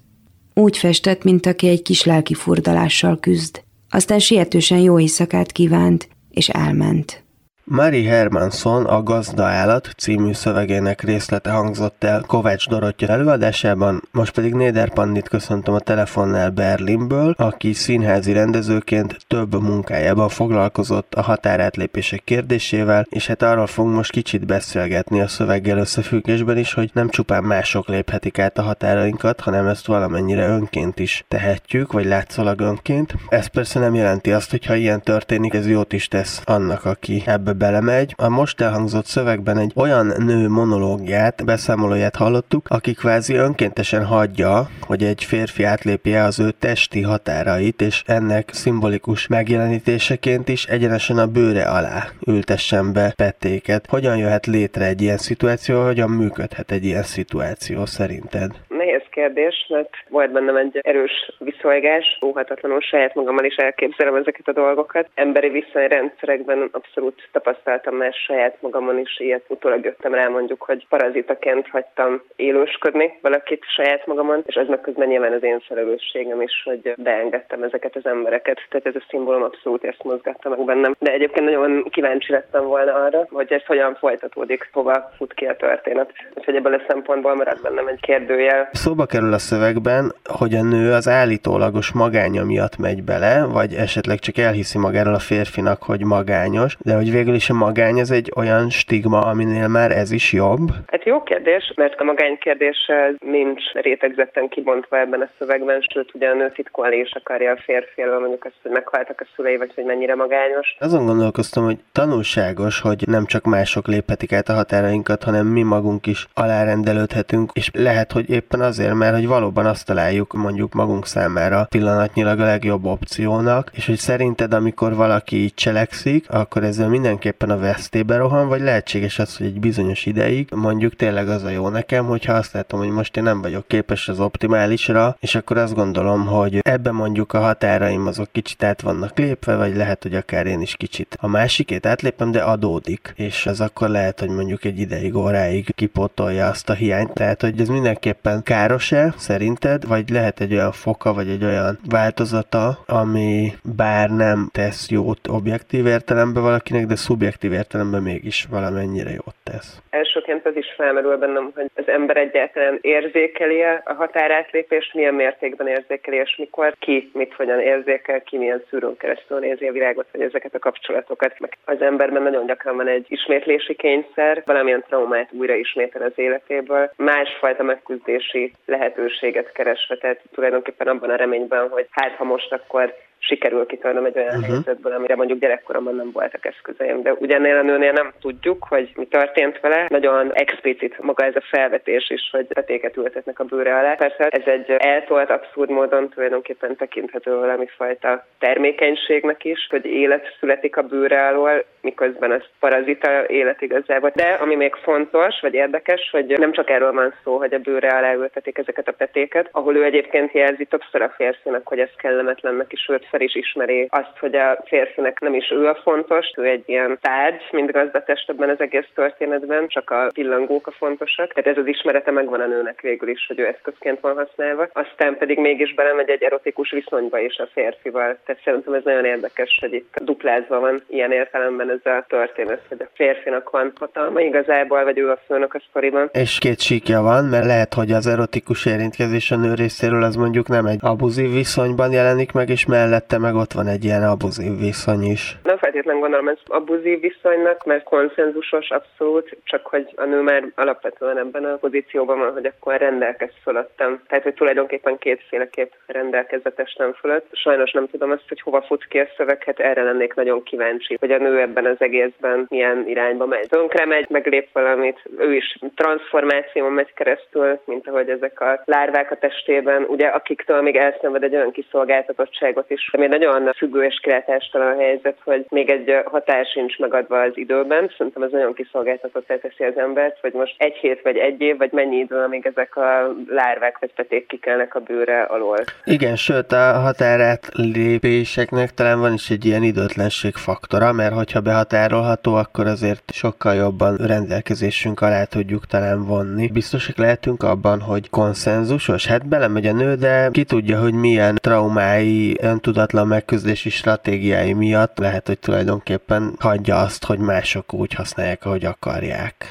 Úgy festett, mint aki egy kis lelki furdalással küzd. Aztán sietősen jó éjszakát kívánt, és elment. Mari Hermanson a Gazda állat című szövegének részlete hangzott el Kovács Dorottya előadásában, most pedig Néder Pandit köszöntöm a telefonnál Berlinből, aki színházi rendezőként több munkájában foglalkozott a határátlépések kérdésével, és hát arról fogunk most kicsit beszélgetni a szöveggel összefüggésben is, hogy nem csupán mások léphetik át a határainkat, hanem ezt valamennyire önként is tehetjük, vagy látszólag önként. Ez persze nem jelenti azt, hogy ha ilyen történik, ez jót is tesz annak, aki ebbe belemegy. A most elhangzott szövegben egy olyan nő monológiát, beszámolóját hallottuk, aki kvázi önkéntesen hagyja, hogy egy férfi átlépje az ő testi határait, és ennek szimbolikus megjelenítéseként is egyenesen a bőre alá ültessen be petéket. Hogyan jöhet létre egy ilyen szituáció, hogyan működhet egy ilyen szituáció szerinted? Nehéz kérdés, mert volt bennem egy erős viszolgás, óhatatlanul saját magammal is elképzelem ezeket a dolgokat. Emberi viszonyrendszerekben abszolút tapasztaltam már saját magamon is ilyet. Utólag jöttem rá mondjuk, hogy parazitaként hagytam élősködni valakit saját magamon, és ez meg közben nyilván az én felelősségem is, hogy beengedtem ezeket az embereket. Tehát ez a szimbólum abszolút ezt mozgatta meg bennem. De egyébként nagyon kíváncsi lettem volna arra, hogy ez hogyan folytatódik, hova fut ki a történet. Úgyhogy ebből a szempontból maradt bennem egy kérdőjel. Szóba kerül a szövegben, hogy a nő az állítólagos magánya miatt megy bele, vagy esetleg csak elhiszi magáról a férfinak, hogy magányos, de hogy végül is a magány ez egy olyan stigma, aminél már ez is jobb? Hát jó kérdés, mert a magány kérdése nincs rétegzetten kibontva ebben a szövegben, sőt ugye a nő titkolni is akarja a férfi elől, mondjuk azt, hogy meghaltak a szülei, vagy hogy mennyire magányos. Azon gondolkoztam, hogy tanulságos, hogy nem csak mások léphetik át a határainkat, hanem mi magunk is alárendelődhetünk, és lehet, hogy éppen azért, mert hogy valóban azt találjuk mondjuk magunk számára pillanatnyilag a legjobb opciónak, és hogy szerinted, amikor valaki így cselekszik, akkor ezzel mindenképpen a vesztébe rohan, vagy lehetséges az, hogy egy bizonyos ideig mondjuk tényleg az a jó nekem, hogyha azt látom, hogy most én nem vagyok képes az optimálisra, és akkor azt gondolom, hogy ebben mondjuk a határaim azok kicsit át vannak lépve, vagy lehet, hogy akár én is kicsit a másikét átlépem, de adódik, és ez akkor lehet, hogy mondjuk egy ideig, óráig kipótolja azt a hiányt, tehát hogy ez mindenképpen káros káros-e szerinted, vagy lehet egy olyan foka, vagy egy olyan változata, ami bár nem tesz jót objektív értelemben valakinek, de szubjektív értelemben mégis valamennyire jót tesz? Elsőként az is felmerül bennem, hogy az ember egyáltalán érzékeli -e a határátlépést, milyen mértékben érzékeli, és mikor ki mit hogyan érzékel, ki milyen szűrőn keresztül nézi a világot, vagy ezeket a kapcsolatokat. Meg az emberben nagyon gyakran van egy ismétlési kényszer, valamilyen traumát újra ismétel az életéből, másfajta megküzdési lehetőséget keresve, tehát tulajdonképpen abban a reményben, hogy hát ha most akkor sikerül kitörnöm egy olyan uh-huh. helyzetből, amire mondjuk gyerekkoromban nem voltak eszközeim. De ugyanél a nőnél nem tudjuk, hogy mi történt vele. Nagyon explicit maga ez a felvetés is, hogy petéket ültetnek a bőre alá. Persze ez egy eltolt, abszurd módon tulajdonképpen tekinthető valami fajta termékenységnek is, hogy élet születik a bőre alól, miközben ez parazita élet igazából. De ami még fontos, vagy érdekes, hogy nem csak erről van szó, hogy a bőre alá ültetik ezeket a petéket, ahol ő egyébként jelzi többször a férfinak, hogy ez kellemetlennek is, sőt fel is ismeri azt, hogy a férfinek nem is ő a fontos, ő egy ilyen tárgy, mint gazdatest ebben az egész történetben, csak a pillangók a fontosak. Tehát ez az ismerete megvan a nőnek végül is, hogy ő eszközként van használva. Aztán pedig mégis belemegy egy erotikus viszonyba is a férfival. Tehát szerintem ez nagyon érdekes, hogy itt duplázva van ilyen értelemben ez a történet, hogy a férfinak van hatalma igazából, vagy ő a főnök a sztoriban. És két síkja van, mert lehet, hogy az erotikus érintkezés a nő részéről az mondjuk nem egy abuzív viszonyban jelenik meg, és mellett mellette meg ott van egy ilyen abuzív viszony is. Nem feltétlenül gondolom ez abuzív viszonynak, mert konszenzusos abszolút, csak hogy a nő már alapvetően ebben a pozícióban van, hogy akkor rendelkez fölöttem. Tehát, hogy tulajdonképpen kétféleképp rendelkez a testem fölött. Sajnos nem tudom azt, hogy hova fut ki a szöveg, hát erre lennék nagyon kíváncsi, hogy a nő ebben az egészben milyen irányba megy. Tönkre megy, meglép valamit, ő is transformáción megy keresztül, mint ahogy ezek a lárvák a testében, ugye akiktől még elszenved egy olyan kiszolgáltatottságot is, ami nagyon függő és kilátástalan helyzet, hogy még egy határ sincs megadva az időben. Szerintem ez nagyon kiszolgáltatott teszi az embert, hogy most egy hét vagy egy év, vagy mennyi idő, amíg ezek a lárvák vagy peték kikelnek a bőre alól. Igen, sőt a határát lépéseknek talán van is egy ilyen időtlenség faktora, mert hogyha behatárolható, akkor azért sokkal jobban rendelkezésünk alá tudjuk talán vonni. Biztosak lehetünk abban, hogy konszenzusos? Hát belemegy a nő, de ki tudja, hogy milyen traumái, öntudat tudatlan megküzdési stratégiái miatt lehet, hogy tulajdonképpen hagyja azt, hogy mások úgy használják, ahogy akarják.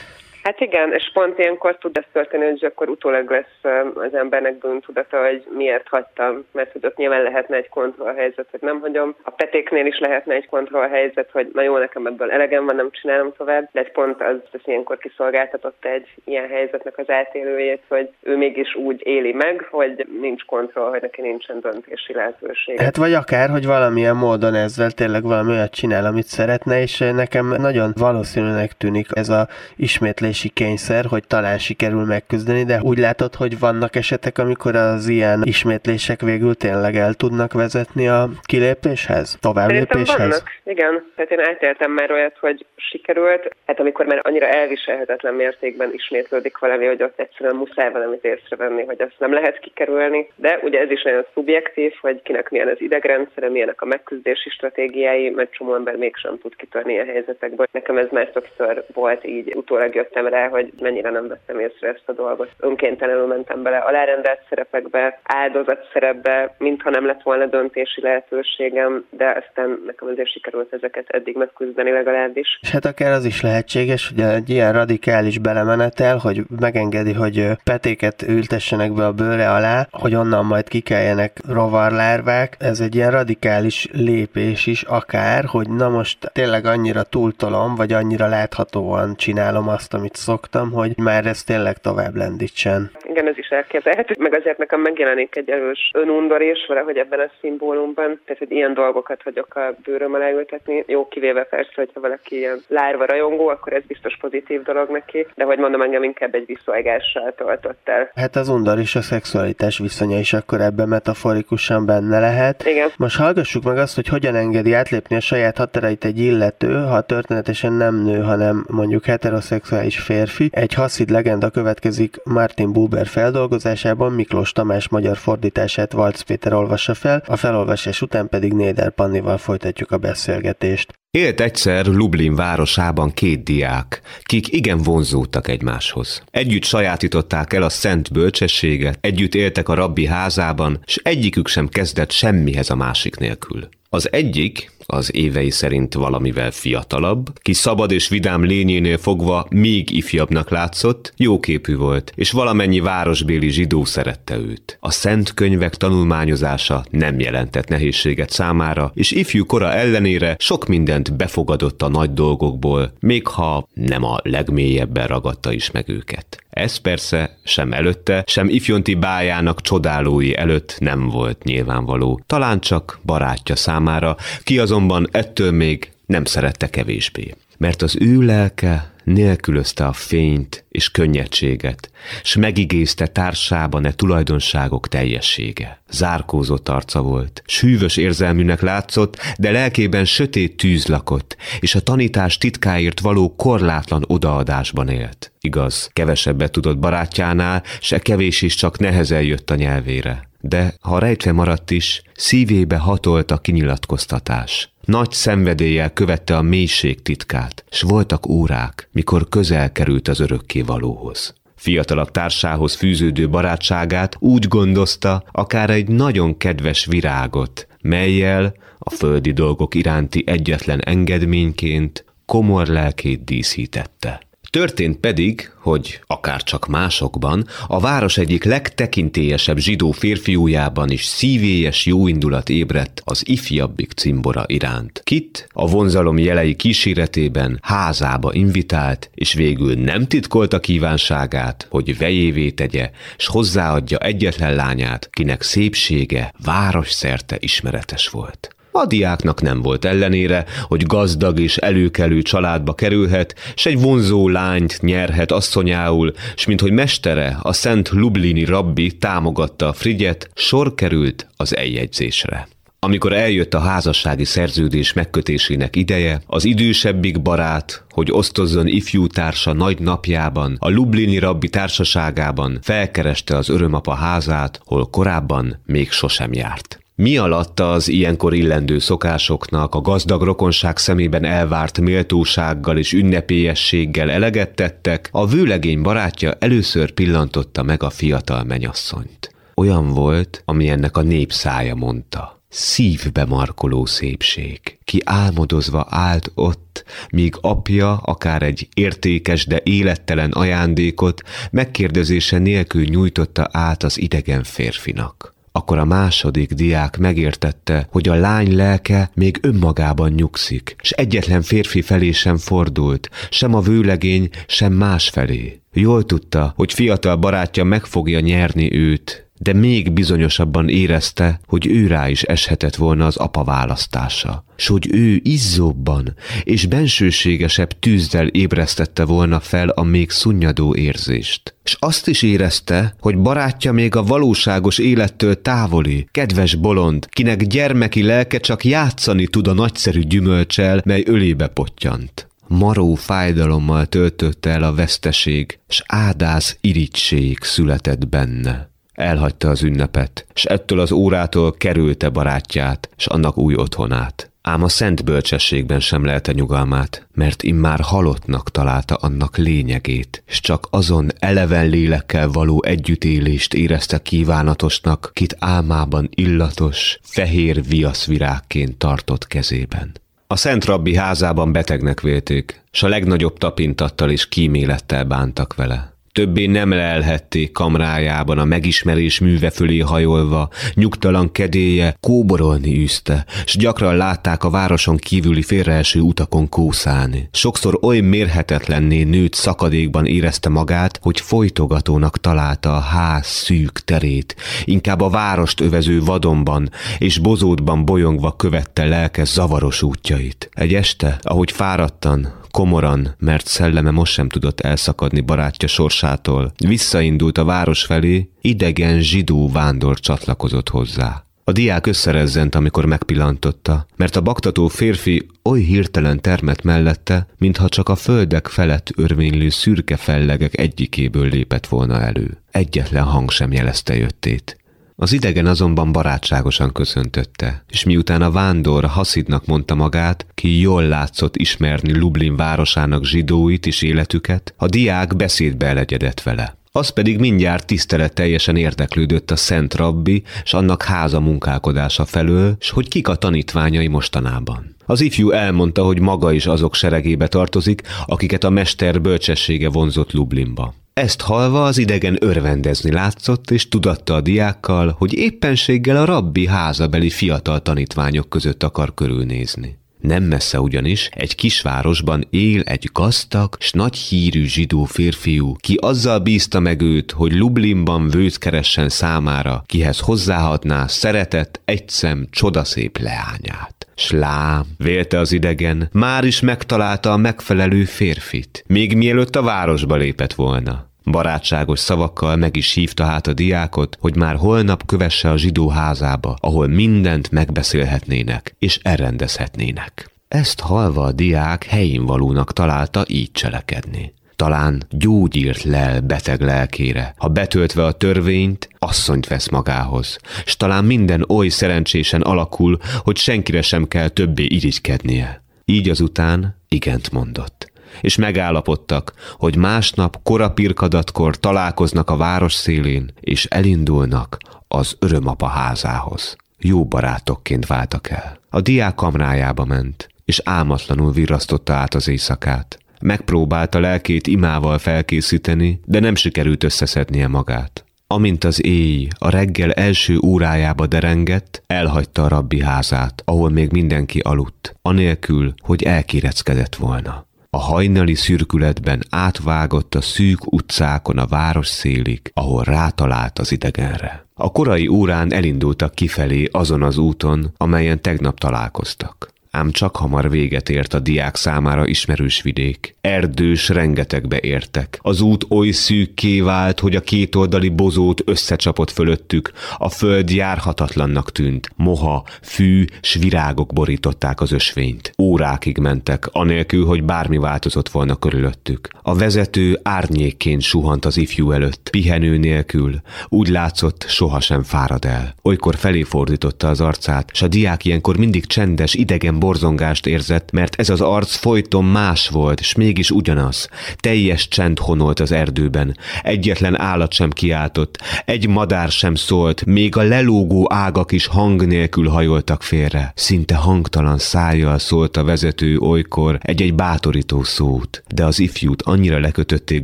Hát igen, és pont ilyenkor tud ez történni, hogy akkor utólag lesz az embernek bűntudata, hogy miért hagytam, mert hogy ott nyilván lehetne egy kontrollhelyzet, hogy nem hagyom. A petéknél is lehetne egy kontrollhelyzet, hogy na jó, nekem ebből elegem van, nem csinálom tovább, de ez pont az, az ilyenkor kiszolgáltatott egy ilyen helyzetnek az átélőjét, hogy ő mégis úgy éli meg, hogy nincs kontroll, hogy neki nincsen döntési lehetőség. Hát vagy akár, hogy valamilyen módon ezzel tényleg valami olyat csinál, amit szeretne, és nekem nagyon valószínűnek tűnik ez a ismétlés cselekvési kényszer, hogy talán sikerül megküzdeni, de úgy látod, hogy vannak esetek, amikor az ilyen ismétlések végül tényleg el tudnak vezetni a kilépéshez, továbblépéshez? Vannak, igen. Tehát én átéltem már olyat, hogy sikerült, hát amikor már annyira elviselhetetlen mértékben ismétlődik valami, hogy ott egyszerűen muszáj valamit észrevenni, hogy azt nem lehet kikerülni, de ugye ez is olyan szubjektív, hogy kinek milyen az idegrendszere, milyenek a megküzdési stratégiái, mert csomó ember mégsem tud kitörni a helyzetekből. Nekem ez már többször volt így, utólag jöttem rá, hogy mennyire nem vettem észre ezt a dolgot. Önkéntelenül mentem bele alárendelt szerepekbe, áldozat szerepbe, mintha nem lett volna döntési lehetőségem, de aztán nekem azért sikerült ezeket eddig megküzdeni legalábbis. És hát akár az is lehetséges, hogy egy ilyen radikális belemenetel, hogy megengedi, hogy petéket ültessenek be a bőre alá, hogy onnan majd kikeljenek rovarlárvák. Ez egy ilyen radikális lépés is akár, hogy na most tényleg annyira túltolom, vagy annyira láthatóan csinálom azt, amit szoktam, hogy már ez tényleg tovább lendítsen. Igen, ez is elképzelhető, meg azért nekem megjelenik egy erős önundor is valahogy ebben a szimbólumban, tehát hogy ilyen dolgokat vagyok a bőröm alá ültetni. Jó, kivéve persze, hogyha valaki ilyen lárva rajongó, akkor ez biztos pozitív dolog neki, de hogy mondom, engem inkább egy visszaegással töltött el. Hát az undor és a szexualitás viszonya is akkor ebben metaforikusan benne lehet. Igen. Most hallgassuk meg azt, hogy hogyan engedi átlépni a saját határait egy illető, ha történetesen nem nő, hanem mondjuk heteroszexuális férfi. Egy haszid legenda következik Martin Buber feldolgozásában, Miklós Tamás magyar fordítását Valc Péter olvassa fel, a felolvasás után pedig Néder Pannival folytatjuk a beszélgetést. Élt egyszer Lublin városában két diák, kik igen vonzódtak egymáshoz. Együtt sajátították el a szent bölcsességet, együtt éltek a rabbi házában, s egyikük sem kezdett semmihez a másik nélkül. Az egyik, az évei szerint valamivel fiatalabb, ki szabad és vidám lényénél fogva még ifjabbnak látszott, jóképű volt, és valamennyi városbéli zsidó szerette őt. A szent könyvek tanulmányozása nem jelentett nehézséget számára, és ifjú kora ellenére sok mindent befogadott a nagy dolgokból, még ha nem a legmélyebben ragadta is meg őket. Ez persze sem előtte, sem ifjonti bájának csodálói előtt nem volt nyilvánvaló. Talán csak barátja számára, ki azonban ettől még nem szerette kevésbé. Mert az ő lelke nélkülözte a fényt és könnyedséget, s megigézte társában e tulajdonságok teljessége. Zárkózott arca volt, sűvös érzelműnek látszott, de lelkében sötét tűz lakott, és a tanítás titkáért való korlátlan odaadásban élt. Igaz, kevesebbet tudott barátjánál, se kevés is csak nehezen jött a nyelvére. De ha rejtve maradt is, szívébe hatolt a kinyilatkoztatás. Nagy szenvedéllyel követte a mélység titkát, s voltak órák, mikor közel került az örökké valóhoz. Fiatalabb társához fűződő barátságát úgy gondozta, akár egy nagyon kedves virágot, melyel a földi dolgok iránti egyetlen engedményként komor lelkét díszítette. Történt pedig, hogy akár csak másokban, a város egyik legtekintélyesebb zsidó férfiújában is szívélyes jóindulat ébredt az ifjabbik cimbora iránt. Kit a vonzalom jelei kíséretében házába invitált, és végül nem titkolta kívánságát, hogy vejévé tegye, s hozzáadja egyetlen lányát, kinek szépsége város szerte ismeretes volt. A diáknak nem volt ellenére, hogy gazdag és előkelő családba kerülhet, s egy vonzó lányt nyerhet asszonyául, s minthogy mestere, a Szent Lublini rabbi támogatta a Frigyet, sor került az eljegyzésre. Amikor eljött a házassági szerződés megkötésének ideje, az idősebbik barát, hogy osztozzon ifjú társa nagy napjában, a Lublini rabbi társaságában felkereste az örömapa házát, hol korábban még sosem járt. Mi alatt az ilyenkor illendő szokásoknak a gazdag rokonság szemében elvárt méltósággal és ünnepélyességgel eleget tettek, a vőlegény barátja először pillantotta meg a fiatal menyasszonyt. Olyan volt, ami ennek a népszája mondta. Szívbe markoló szépség. Ki álmodozva állt ott, míg apja akár egy értékes, de élettelen ajándékot megkérdezése nélkül nyújtotta át az idegen férfinak. Akkor a második diák megértette, hogy a lány lelke még önmagában nyugszik, s egyetlen férfi felé sem fordult, sem a vőlegény, sem más felé. Jól tudta, hogy fiatal barátja meg fogja nyerni őt, de még bizonyosabban érezte, hogy ő rá is eshetett volna az apa választása, s hogy ő izzóbban és bensőségesebb tűzzel ébresztette volna fel a még szunnyadó érzést. És azt is érezte, hogy barátja még a valóságos élettől távoli, kedves bolond, kinek gyermeki lelke csak játszani tud a nagyszerű gyümölcsel, mely ölébe pottyant maró fájdalommal töltötte el a veszteség, s ádász irigység született benne. Elhagyta az ünnepet, s ettől az órától kerülte barátját, s annak új otthonát. Ám a szent bölcsességben sem lelte nyugalmát, mert immár halottnak találta annak lényegét, és csak azon eleven lélekkel való együttélést érezte kívánatosnak, kit álmában illatos, fehér viaszvirágként tartott kezében. A Szent Rabbi házában betegnek vélték, s a legnagyobb tapintattal és kímélettel bántak vele. Többé nem lelhették kamrájában a megismerés műve fölé hajolva, nyugtalan kedélye kóborolni űzte, s gyakran látták a városon kívüli félreeső utakon kószálni. Sokszor oly mérhetetlenné nőtt szakadékban érezte magát, hogy folytogatónak találta a ház szűk terét, inkább a várost övező vadonban és bozótban bolyongva követte lelke zavaros útjait. Egy este, ahogy fáradtan, komoran, mert szelleme most sem tudott elszakadni barátja sorsától. Visszaindult a város felé, idegen zsidó vándor csatlakozott hozzá. A diák összerezzent, amikor megpillantotta, mert a baktató férfi oly hirtelen termet mellette, mintha csak a földek felett örvénylő szürke fellegek egyikéből lépett volna elő. Egyetlen hang sem jelezte jöttét. Az idegen azonban barátságosan köszöntötte, és miután a vándor Haszidnak mondta magát, ki jól látszott ismerni Lublin városának zsidóit és életüket, a diák beszédbe elegyedett vele. Az pedig mindjárt tisztelet teljesen érdeklődött a Szent Rabbi és annak háza munkálkodása felől, és hogy kik a tanítványai mostanában. Az ifjú elmondta, hogy maga is azok seregébe tartozik, akiket a mester bölcsessége vonzott Lublinba. Ezt halva az idegen örvendezni látszott, és tudatta a diákkal, hogy éppenséggel a rabbi házabeli fiatal tanítványok között akar körülnézni. Nem messze ugyanis egy kisvárosban él egy gazdag s nagy hírű zsidó férfiú, ki azzal bízta meg őt, hogy Lublinban vőt keressen számára, kihez hozzáhatná szeretett, egyszem csodaszép leányát. Slám, vélte az idegen, már is megtalálta a megfelelő férfit, még mielőtt a városba lépett volna. Barátságos szavakkal meg is hívta hát a diákot, hogy már holnap kövesse a zsidó házába, ahol mindent megbeszélhetnének és elrendezhetnének. Ezt halva a diák helyén valónak találta így cselekedni. Talán gyógyírt lel beteg lelkére, ha betöltve a törvényt, asszonyt vesz magához, s talán minden oly szerencsésen alakul, hogy senkire sem kell többé irigykednie. Így azután igent mondott és megállapodtak, hogy másnap korapirkadatkor találkoznak a város szélén, és elindulnak az örömapa házához. Jó barátokként váltak el. A diák kamrájába ment, és álmatlanul virrasztotta át az éjszakát. Megpróbálta lelkét imával felkészíteni, de nem sikerült összeszednie magát. Amint az éj a reggel első órájába derengett, elhagyta a rabbi házát, ahol még mindenki aludt, anélkül, hogy elkéreckedett volna. A hajnali szürkületben átvágott a szűk utcákon a város szélig, ahol rátalált az idegenre. A korai órán elindultak kifelé azon az úton, amelyen tegnap találkoztak ám csak hamar véget ért a diák számára ismerős vidék. Erdős rengetegbe értek. Az út oly szűkké vált, hogy a kétoldali bozót összecsapott fölöttük. A föld járhatatlannak tűnt. Moha, fű, s virágok borították az ösvényt. Órákig mentek, anélkül, hogy bármi változott volna körülöttük. A vezető árnyékként suhant az ifjú előtt, pihenő nélkül. Úgy látszott, sohasem fárad el. Olykor felé fordította az arcát, s a diák ilyenkor mindig csendes, idegen borzongást érzett, mert ez az arc folyton más volt, s mégis ugyanaz. Teljes csend honolt az erdőben. Egyetlen állat sem kiáltott, egy madár sem szólt, még a lelógó ágak is hang nélkül hajoltak félre. Szinte hangtalan szájjal szólt a vezető olykor egy-egy bátorító szót, de az ifjút annyira lekötötték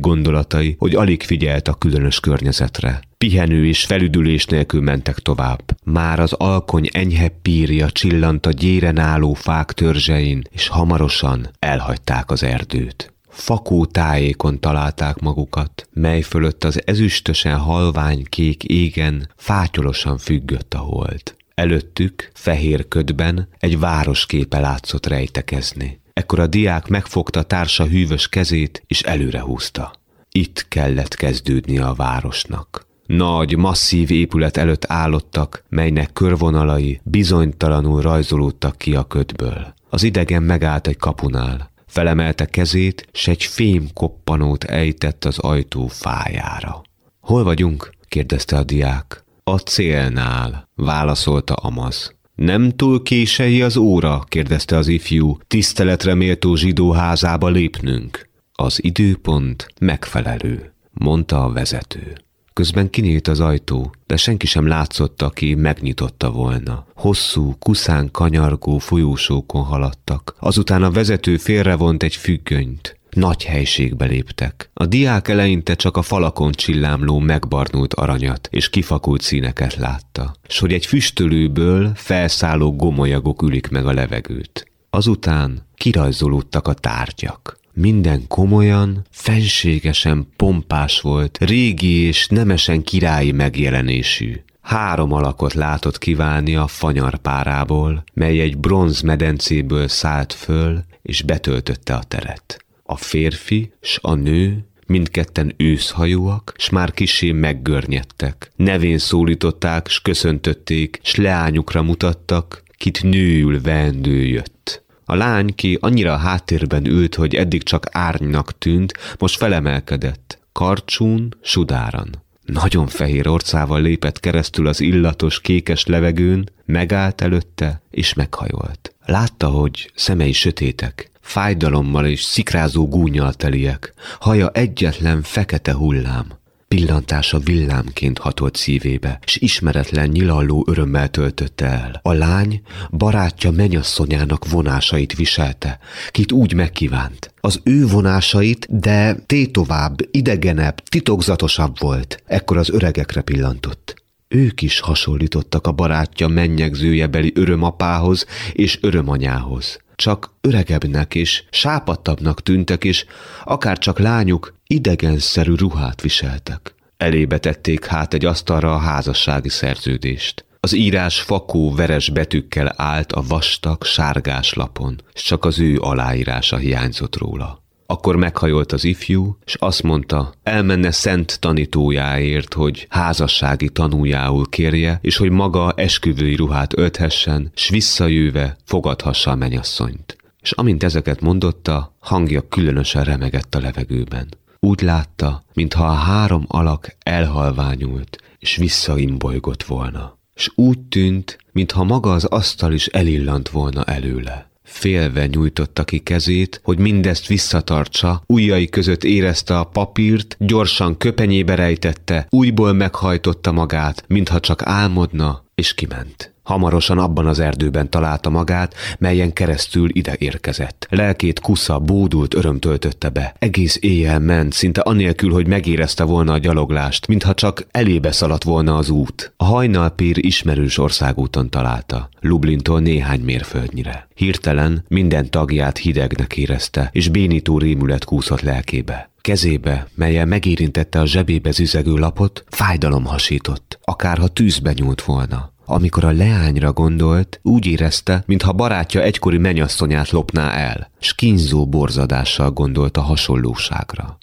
gondolatai, hogy alig figyelt a különös környezetre. Pihenő és felüdülés nélkül mentek tovább. Már az alkony enyhe pírja csillant a gyéren álló fák törzsein, és hamarosan elhagyták az erdőt. Fakó tájékon találták magukat, mely fölött az ezüstösen halvány kék égen fátyolosan függött a hold. Előttük, fehér ködben egy városképe látszott rejtekezni. Ekkor a diák megfogta társa hűvös kezét, és előre húzta. Itt kellett kezdődni a városnak. Nagy, masszív épület előtt állottak, melynek körvonalai bizonytalanul rajzolódtak ki a ködből. Az idegen megállt egy kapunál. Felemelte kezét, s egy fém koppanót ejtett az ajtó fájára. Hol vagyunk? kérdezte a diák. A célnál, válaszolta Amaz. Nem túl kései az óra? kérdezte az ifjú. Tiszteletre méltó zsidó házába lépnünk. Az időpont megfelelő, mondta a vezető. Közben kinyílt az ajtó, de senki sem látszott, aki megnyitotta volna. Hosszú, kuszán kanyargó folyósókon haladtak. Azután a vezető félrevont egy függönyt. Nagy helységbe léptek. A diák eleinte csak a falakon csillámló megbarnult aranyat és kifakult színeket látta, s hogy egy füstölőből felszálló gomolyagok ülik meg a levegőt. Azután kirajzolódtak a tárgyak. Minden komolyan, fenségesen pompás volt, régi és nemesen királyi megjelenésű. Három alakot látott kiválni a fanyarpárából, mely egy bronzmedencéből szállt föl, és betöltötte a teret. A férfi s a nő Mindketten őszhajóak, s már kisé meggörnyedtek. Nevén szólították, s köszöntötték, s leányukra mutattak, kit nőül vendő jött. A lány, ki annyira a háttérben ült, hogy eddig csak árnynak tűnt, most felemelkedett. Karcsún, sudáran. Nagyon fehér orcával lépett keresztül az illatos kékes levegőn, megállt előtte, és meghajolt. Látta, hogy szemei sötétek, fájdalommal és szikrázó gúnyal teliek, haja egyetlen fekete hullám. Pillantása villámként hatolt szívébe, s ismeretlen nyilalló örömmel töltötte el. A lány barátja menyasszonyának vonásait viselte, kit úgy megkívánt. Az ő vonásait, de tétovább, idegenebb, titokzatosabb volt. Ekkor az öregekre pillantott. Ők is hasonlítottak a barátja mennyegzőjebeli örömapához és örömanyához csak öregebbnek és sápadtabbnak tűntek, és akár csak lányuk idegenszerű ruhát viseltek. Elébe tették hát egy asztalra a házassági szerződést. Az írás fakó veres betűkkel állt a vastag, sárgás lapon, és csak az ő aláírása hiányzott róla. Akkor meghajolt az ifjú, és azt mondta, elmenne szent tanítójáért, hogy házassági tanújául kérje, és hogy maga esküvői ruhát ölthessen, s visszajöve fogadhassa a menyasszonyt. És amint ezeket mondotta, hangja különösen remegett a levegőben. Úgy látta, mintha a három alak elhalványult, és visszaimbolygott volna. És úgy tűnt, mintha maga az asztal is elillant volna előle. Félve nyújtotta ki kezét, hogy mindezt visszatartsa, ujjai között érezte a papírt, gyorsan köpenyébe rejtette, újból meghajtotta magát, mintha csak álmodna, és kiment. Hamarosan abban az erdőben találta magát, melyen keresztül ide érkezett. Lelkét kusza, bódult öröm töltötte be. Egész éjjel ment, szinte anélkül, hogy megérezte volna a gyaloglást, mintha csak elébe szaladt volna az út. A hajnalpír ismerős országúton találta, Lublintól néhány mérföldnyire. Hirtelen minden tagját hidegnek érezte, és bénító rémület kúszott lelkébe. Kezébe, melyen megérintette a zsebébe züzegő lapot, fájdalom hasított, akárha tűzbe nyúlt volna. Amikor a leányra gondolt, úgy érezte, mintha barátja egykori menyasszonyát lopná el, s kínzó borzadással gondolt a hasonlóságra.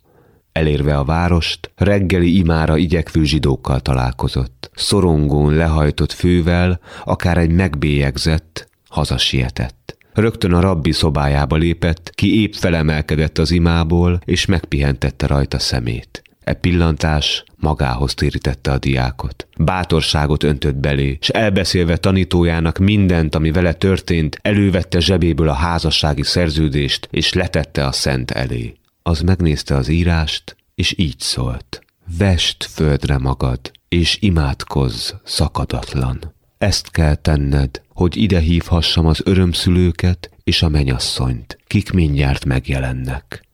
Elérve a várost, reggeli imára igyekvő zsidókkal találkozott. Szorongón lehajtott fővel, akár egy megbélyegzett, hazasietett. Rögtön a rabbi szobájába lépett, ki épp felemelkedett az imából, és megpihentette rajta szemét. E pillantás magához térítette a diákot. Bátorságot öntött belé, és elbeszélve tanítójának mindent, ami vele történt, elővette zsebéből a házassági szerződést, és letette a szent elé. Az megnézte az írást, és így szólt. Vest földre magad, és imádkozz szakadatlan. Ezt kell tenned, hogy ide hívhassam az örömszülőket és a menyasszonyt, kik mindjárt megjelennek.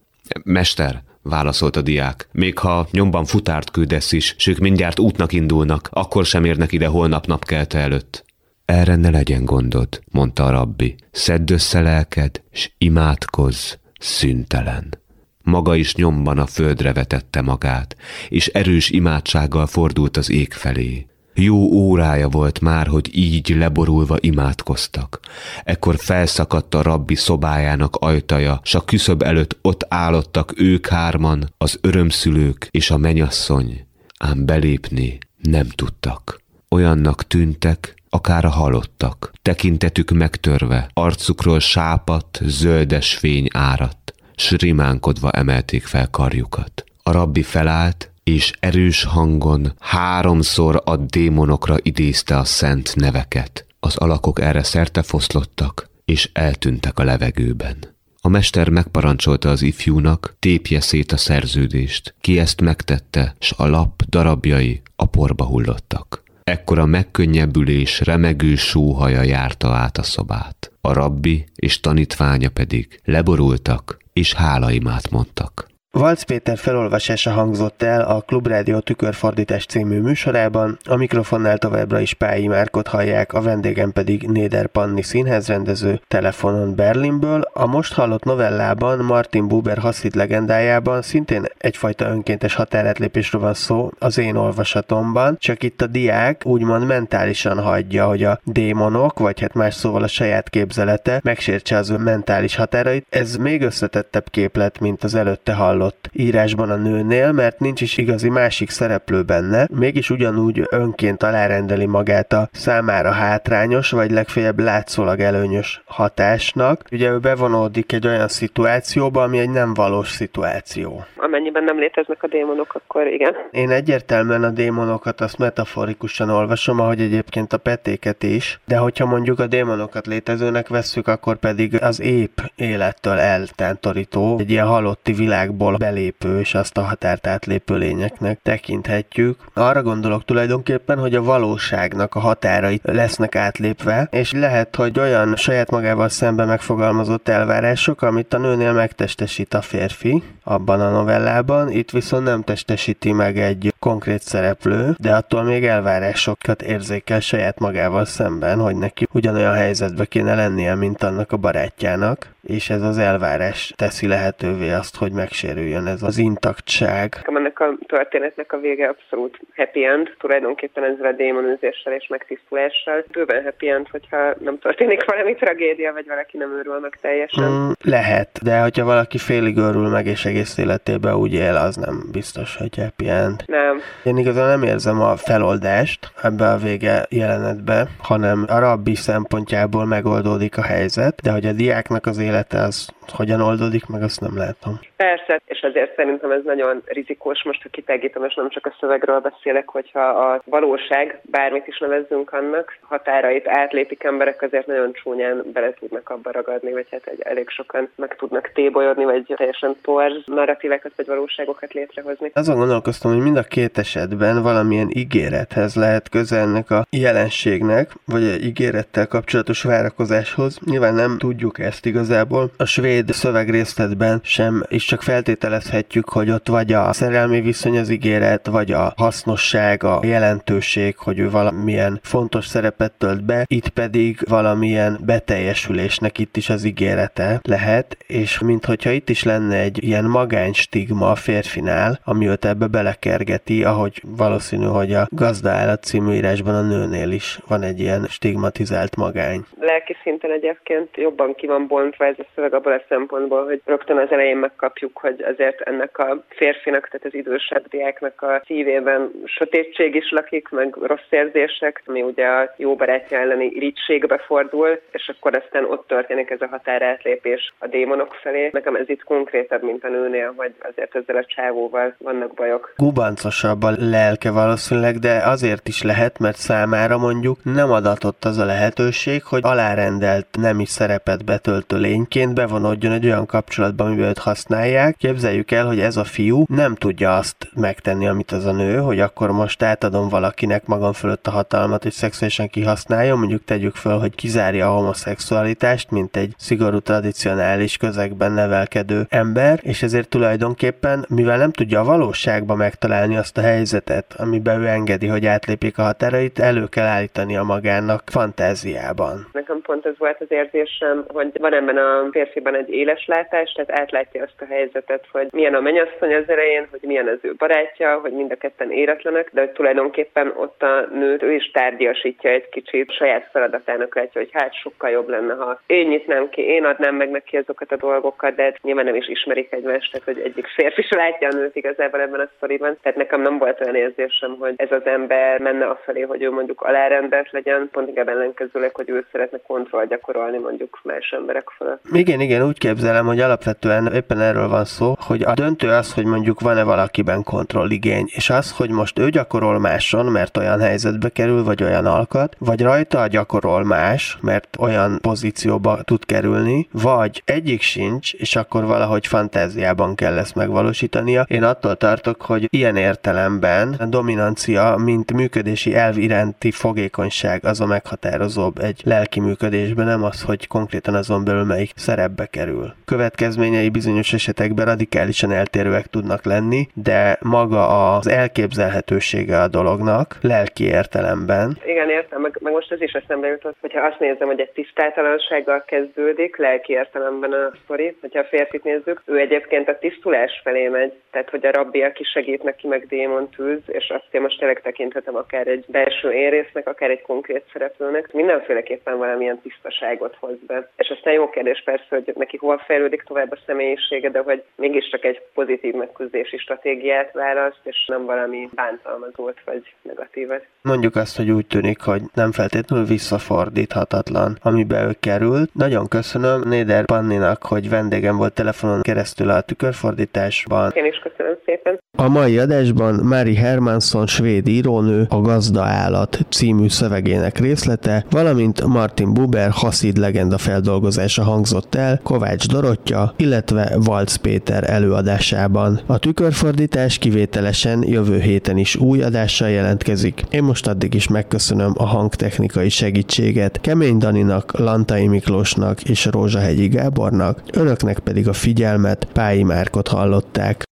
Mester, válaszolt a diák. Még ha nyomban futárt küldesz is, s ők mindjárt útnak indulnak, akkor sem érnek ide holnap napkelte előtt. Erre ne legyen gondod, mondta a rabbi. Szedd össze lelked, s imádkozz, szüntelen. Maga is nyomban a földre vetette magát, és erős imádsággal fordult az ég felé. Jó órája volt már, hogy így leborulva imádkoztak. Ekkor felszakadt a rabbi szobájának ajtaja, s a küszöb előtt ott állottak ők hárman, az örömszülők és a menyasszony, ám belépni nem tudtak. Olyannak tűntek, akár a halottak, tekintetük megtörve, arcukról sápat, zöldes fény áradt, s rimánkodva emelték fel karjukat. A rabbi felállt, és erős hangon háromszor a démonokra idézte a szent neveket. Az alakok erre szerte foszlottak, és eltűntek a levegőben. A mester megparancsolta az ifjúnak, tépje szét a szerződést. Ki ezt megtette, s a lap darabjai a porba hullottak. Ekkor a megkönnyebbülés remegő sóhaja járta át a szobát. A rabbi és tanítványa pedig leborultak, és hálaimát mondtak. Valc Péter felolvasása hangzott el a Klubrádió tükörfordítás című műsorában, a mikrofonnál továbbra is Pályi Márkot hallják, a vendégem pedig Néder Panni színházrendező telefonon Berlinből. A most hallott novellában Martin Buber Hassid legendájában szintén egyfajta önkéntes határátlépésről van szó az én olvasatomban, csak itt a diák úgymond mentálisan hagyja, hogy a démonok, vagy hát más szóval a saját képzelete megsértse az ő mentális határait. Ez még összetettebb képlet, mint az előtte hallott adott írásban a nőnél, mert nincs is igazi másik szereplő benne, mégis ugyanúgy önként alárendeli magát a számára hátrányos, vagy legfeljebb látszólag előnyös hatásnak. Ugye ő bevonódik egy olyan szituációba, ami egy nem valós szituáció. Amennyiben nem léteznek a démonok, akkor igen. Én egyértelműen a démonokat azt metaforikusan olvasom, ahogy egyébként a petéket is, de hogyha mondjuk a démonokat létezőnek vesszük, akkor pedig az épp élettől eltántorító, egy ilyen halotti világból belépő és azt a határt átlépő lényeknek tekinthetjük. Arra gondolok tulajdonképpen, hogy a valóságnak a határai lesznek átlépve, és lehet, hogy olyan saját magával szemben megfogalmazott elvárások, amit a nőnél megtestesít a férfi abban a novellában, itt viszont nem testesíti meg egy konkrét szereplő, de attól még elvárásokat érzékel saját magával szemben, hogy neki ugyanolyan helyzetbe kéne lennie, mint annak a barátjának, és ez az elvárás teszi lehetővé azt, hogy megsérüljön ez az intaktság. Ennek a történetnek a vége abszolút happy end, tulajdonképpen ezzel a démonizéssel és megtisztulással. Bőven happy end, hogyha nem történik valami tragédia, vagy valaki nem őrül meg teljesen. Mm, lehet, de hogyha valaki félig őrül meg és egész életében úgy él, az nem biztos, hogy happy end. Nem. Én igazán nem érzem a feloldást ebbe a vége jelenetbe, hanem a rabbi szempontjából megoldódik a helyzet, de hogy a diáknak az élete az hogyan oldódik meg, azt nem látom. Persze, és azért szerintem ez nagyon rizikós, most ha kitegítem, és nem csak a szövegről beszélek, hogyha a valóság, bármit is nevezzünk annak, határait átlépik emberek, azért nagyon csúnyán bele tudnak abba ragadni, vagy hát egy, elég sokan meg tudnak tébolyodni, vagy teljesen torz narratíveket vagy valóságokat létrehozni. Azon gondolkoztam, hogy mind a két esetben valamilyen ígérethez lehet köze ennek a jelenségnek, vagy egy ígérettel kapcsolatos várakozáshoz. Nyilván nem tudjuk ezt igazából. A svéd szövegrészletben sem, és csak feltételezhetjük, hogy ott vagy a szerelmi viszony az ígéret, vagy a hasznosság, a jelentőség, hogy ő valamilyen fontos szerepet tölt be, itt pedig valamilyen beteljesülésnek itt is az ígérete lehet, és minthogyha itt is lenne egy ilyen magány stigma a férfinál, ami őt ebbe belekergeti, ahogy valószínű, hogy a Gazda állat című írásban a nőnél is van egy ilyen stigmatizált magány. Lelki szinten egyébként jobban ki van bontva ez a szöveg abból a szempontból, hogy rögtön az elején megkapjuk, hogy azért ennek a férfinak, tehát az idősebb diáknak a szívében sötétség is lakik, meg rossz érzések, ami ugye a jó barátja elleni irítségbe fordul, és akkor aztán ott történik ez a határátlépés a démonok felé. Nekem ez itt konkrétabb, mint a nőnél, hogy azért ezzel a csávóval vannak bajok. Gubancosabb a lelke valószínűleg, de azért is lehet, mert számára mondjuk nem adatott az a lehetőség, hogy alárendelt nemi szerepet betöltő lényként bevonódjon egy olyan kapcsolatba, amiben őt használják. Képzeljük el, hogy ez a fiú nem tudja azt megtenni, amit az a nő, hogy akkor most átadom valakinek magam fölött a hatalmat, hogy szexuálisan kihasználjon, mondjuk tegyük föl, hogy kizárja a homoszexualitást, mint egy szigorú tradicionális közegben nevelkedő ember, és ezért tulajdonképpen, mivel nem tudja a valóságba megtalálni azt a helyzetet, amiben ő engedi, hogy átlépjék a határait, elő kell állítani a magának fantáziában. Nekem pont ez volt az érzésem, hogy van ebben a férfiban egy éles látás, tehát átlátja azt a helyzetet, hogy milyen a mennyasszony az elején, hogy milyen az ő barátja, hogy mind a ketten éretlenek, de hogy tulajdonképpen ott a nőt ő is tárgyasítja egy kicsit, saját feladatának látja, hogy hát sokkal jobb lenne, ha én nyitnám ki, én adnám meg neki azokat a dolgokat, de hát nyilván nem is ismerik egymást, tehát hogy egyik férfi se látja a nőt igazából ebben a sztoriban. Tehát nekem nem volt olyan érzésem, hogy ez az ember menne afelé, hogy ő mondjuk alárendelt legyen, pont inkább ellenkezőleg, hogy ő szeretne kontroll gyakorolni mondjuk más emberek fölött. Igen, igen, úgy képzelem, hogy alapvetően éppen erről van szó, hogy a döntő az, hogy mondjuk van-e valakiben kontrolligény, és az, hogy most ő gyakorol máson, mert olyan helyzetbe kerül, vagy olyan alkat, vagy rajta gyakorol más, mert olyan pozícióba tud kerülni, vagy egyik sincs, és akkor valahogy fantáziában kell ezt megvalósítania. Én attól tartok, hogy ilyen értelemben a dominancia, mint működési elv iránti fogékonyság az a meghatározóbb egy lelki működésben, nem az, hogy konkrétan azon belül melyik szerepbe kerül. Következményei bizonyos esetekben radikálisan eltérőek tudnak lenni, de maga az elképzelhetősége a dolognak lelki értelemben. Igen, értem, meg, meg most ez is eszembe jutott, hogyha azt nézem, hogy egy tisztátalansággal kezdődik, lelki értelemben a sztori, hogyha a férfit nézzük, ő egyébként a tisztulás felé megy, tehát hogy a rabbi, aki segít neki, meg démon tűz, és azt én most tényleg tekinthetem akár egy belső érésznek, akár egy konkrét szereplőnek, mindenféleképpen valamilyen tisztaságot hoz be. És aztán jó kérdés persze, hogy neki hol fejlődik tovább a személyisége, de hogy mégiscsak egy pozitív megküzdési stratégiát választ, és nem valami bántalmazót vagy negatívat. Mondjuk azt, hogy úgy tűnik, hogy nem feltétlenül visszafordíthatatlan, amibe ő került. Nagyon köszönöm Néder Panninak, hogy vendégem volt telefonon keresztül a tükörfordításban. Én is köszönöm szépen. A mai adásban Mari Hermansson svéd írónő a Gazda állat című szövegének részlete, valamint Martin Buber Haszid legenda feldolgozása hangzott el Kovács Dorottya, illetve Valc Péter előadásában. A tükörfordítás kivételesen jövő héten is új adással jelentkezik. Én most addig is megköszönöm a hangtechnikai segítséget Kemény Daninak, Lantai Miklósnak és Rózsahegyi Gábornak, önöknek pedig a figyelmet Pályi Márkot hallották.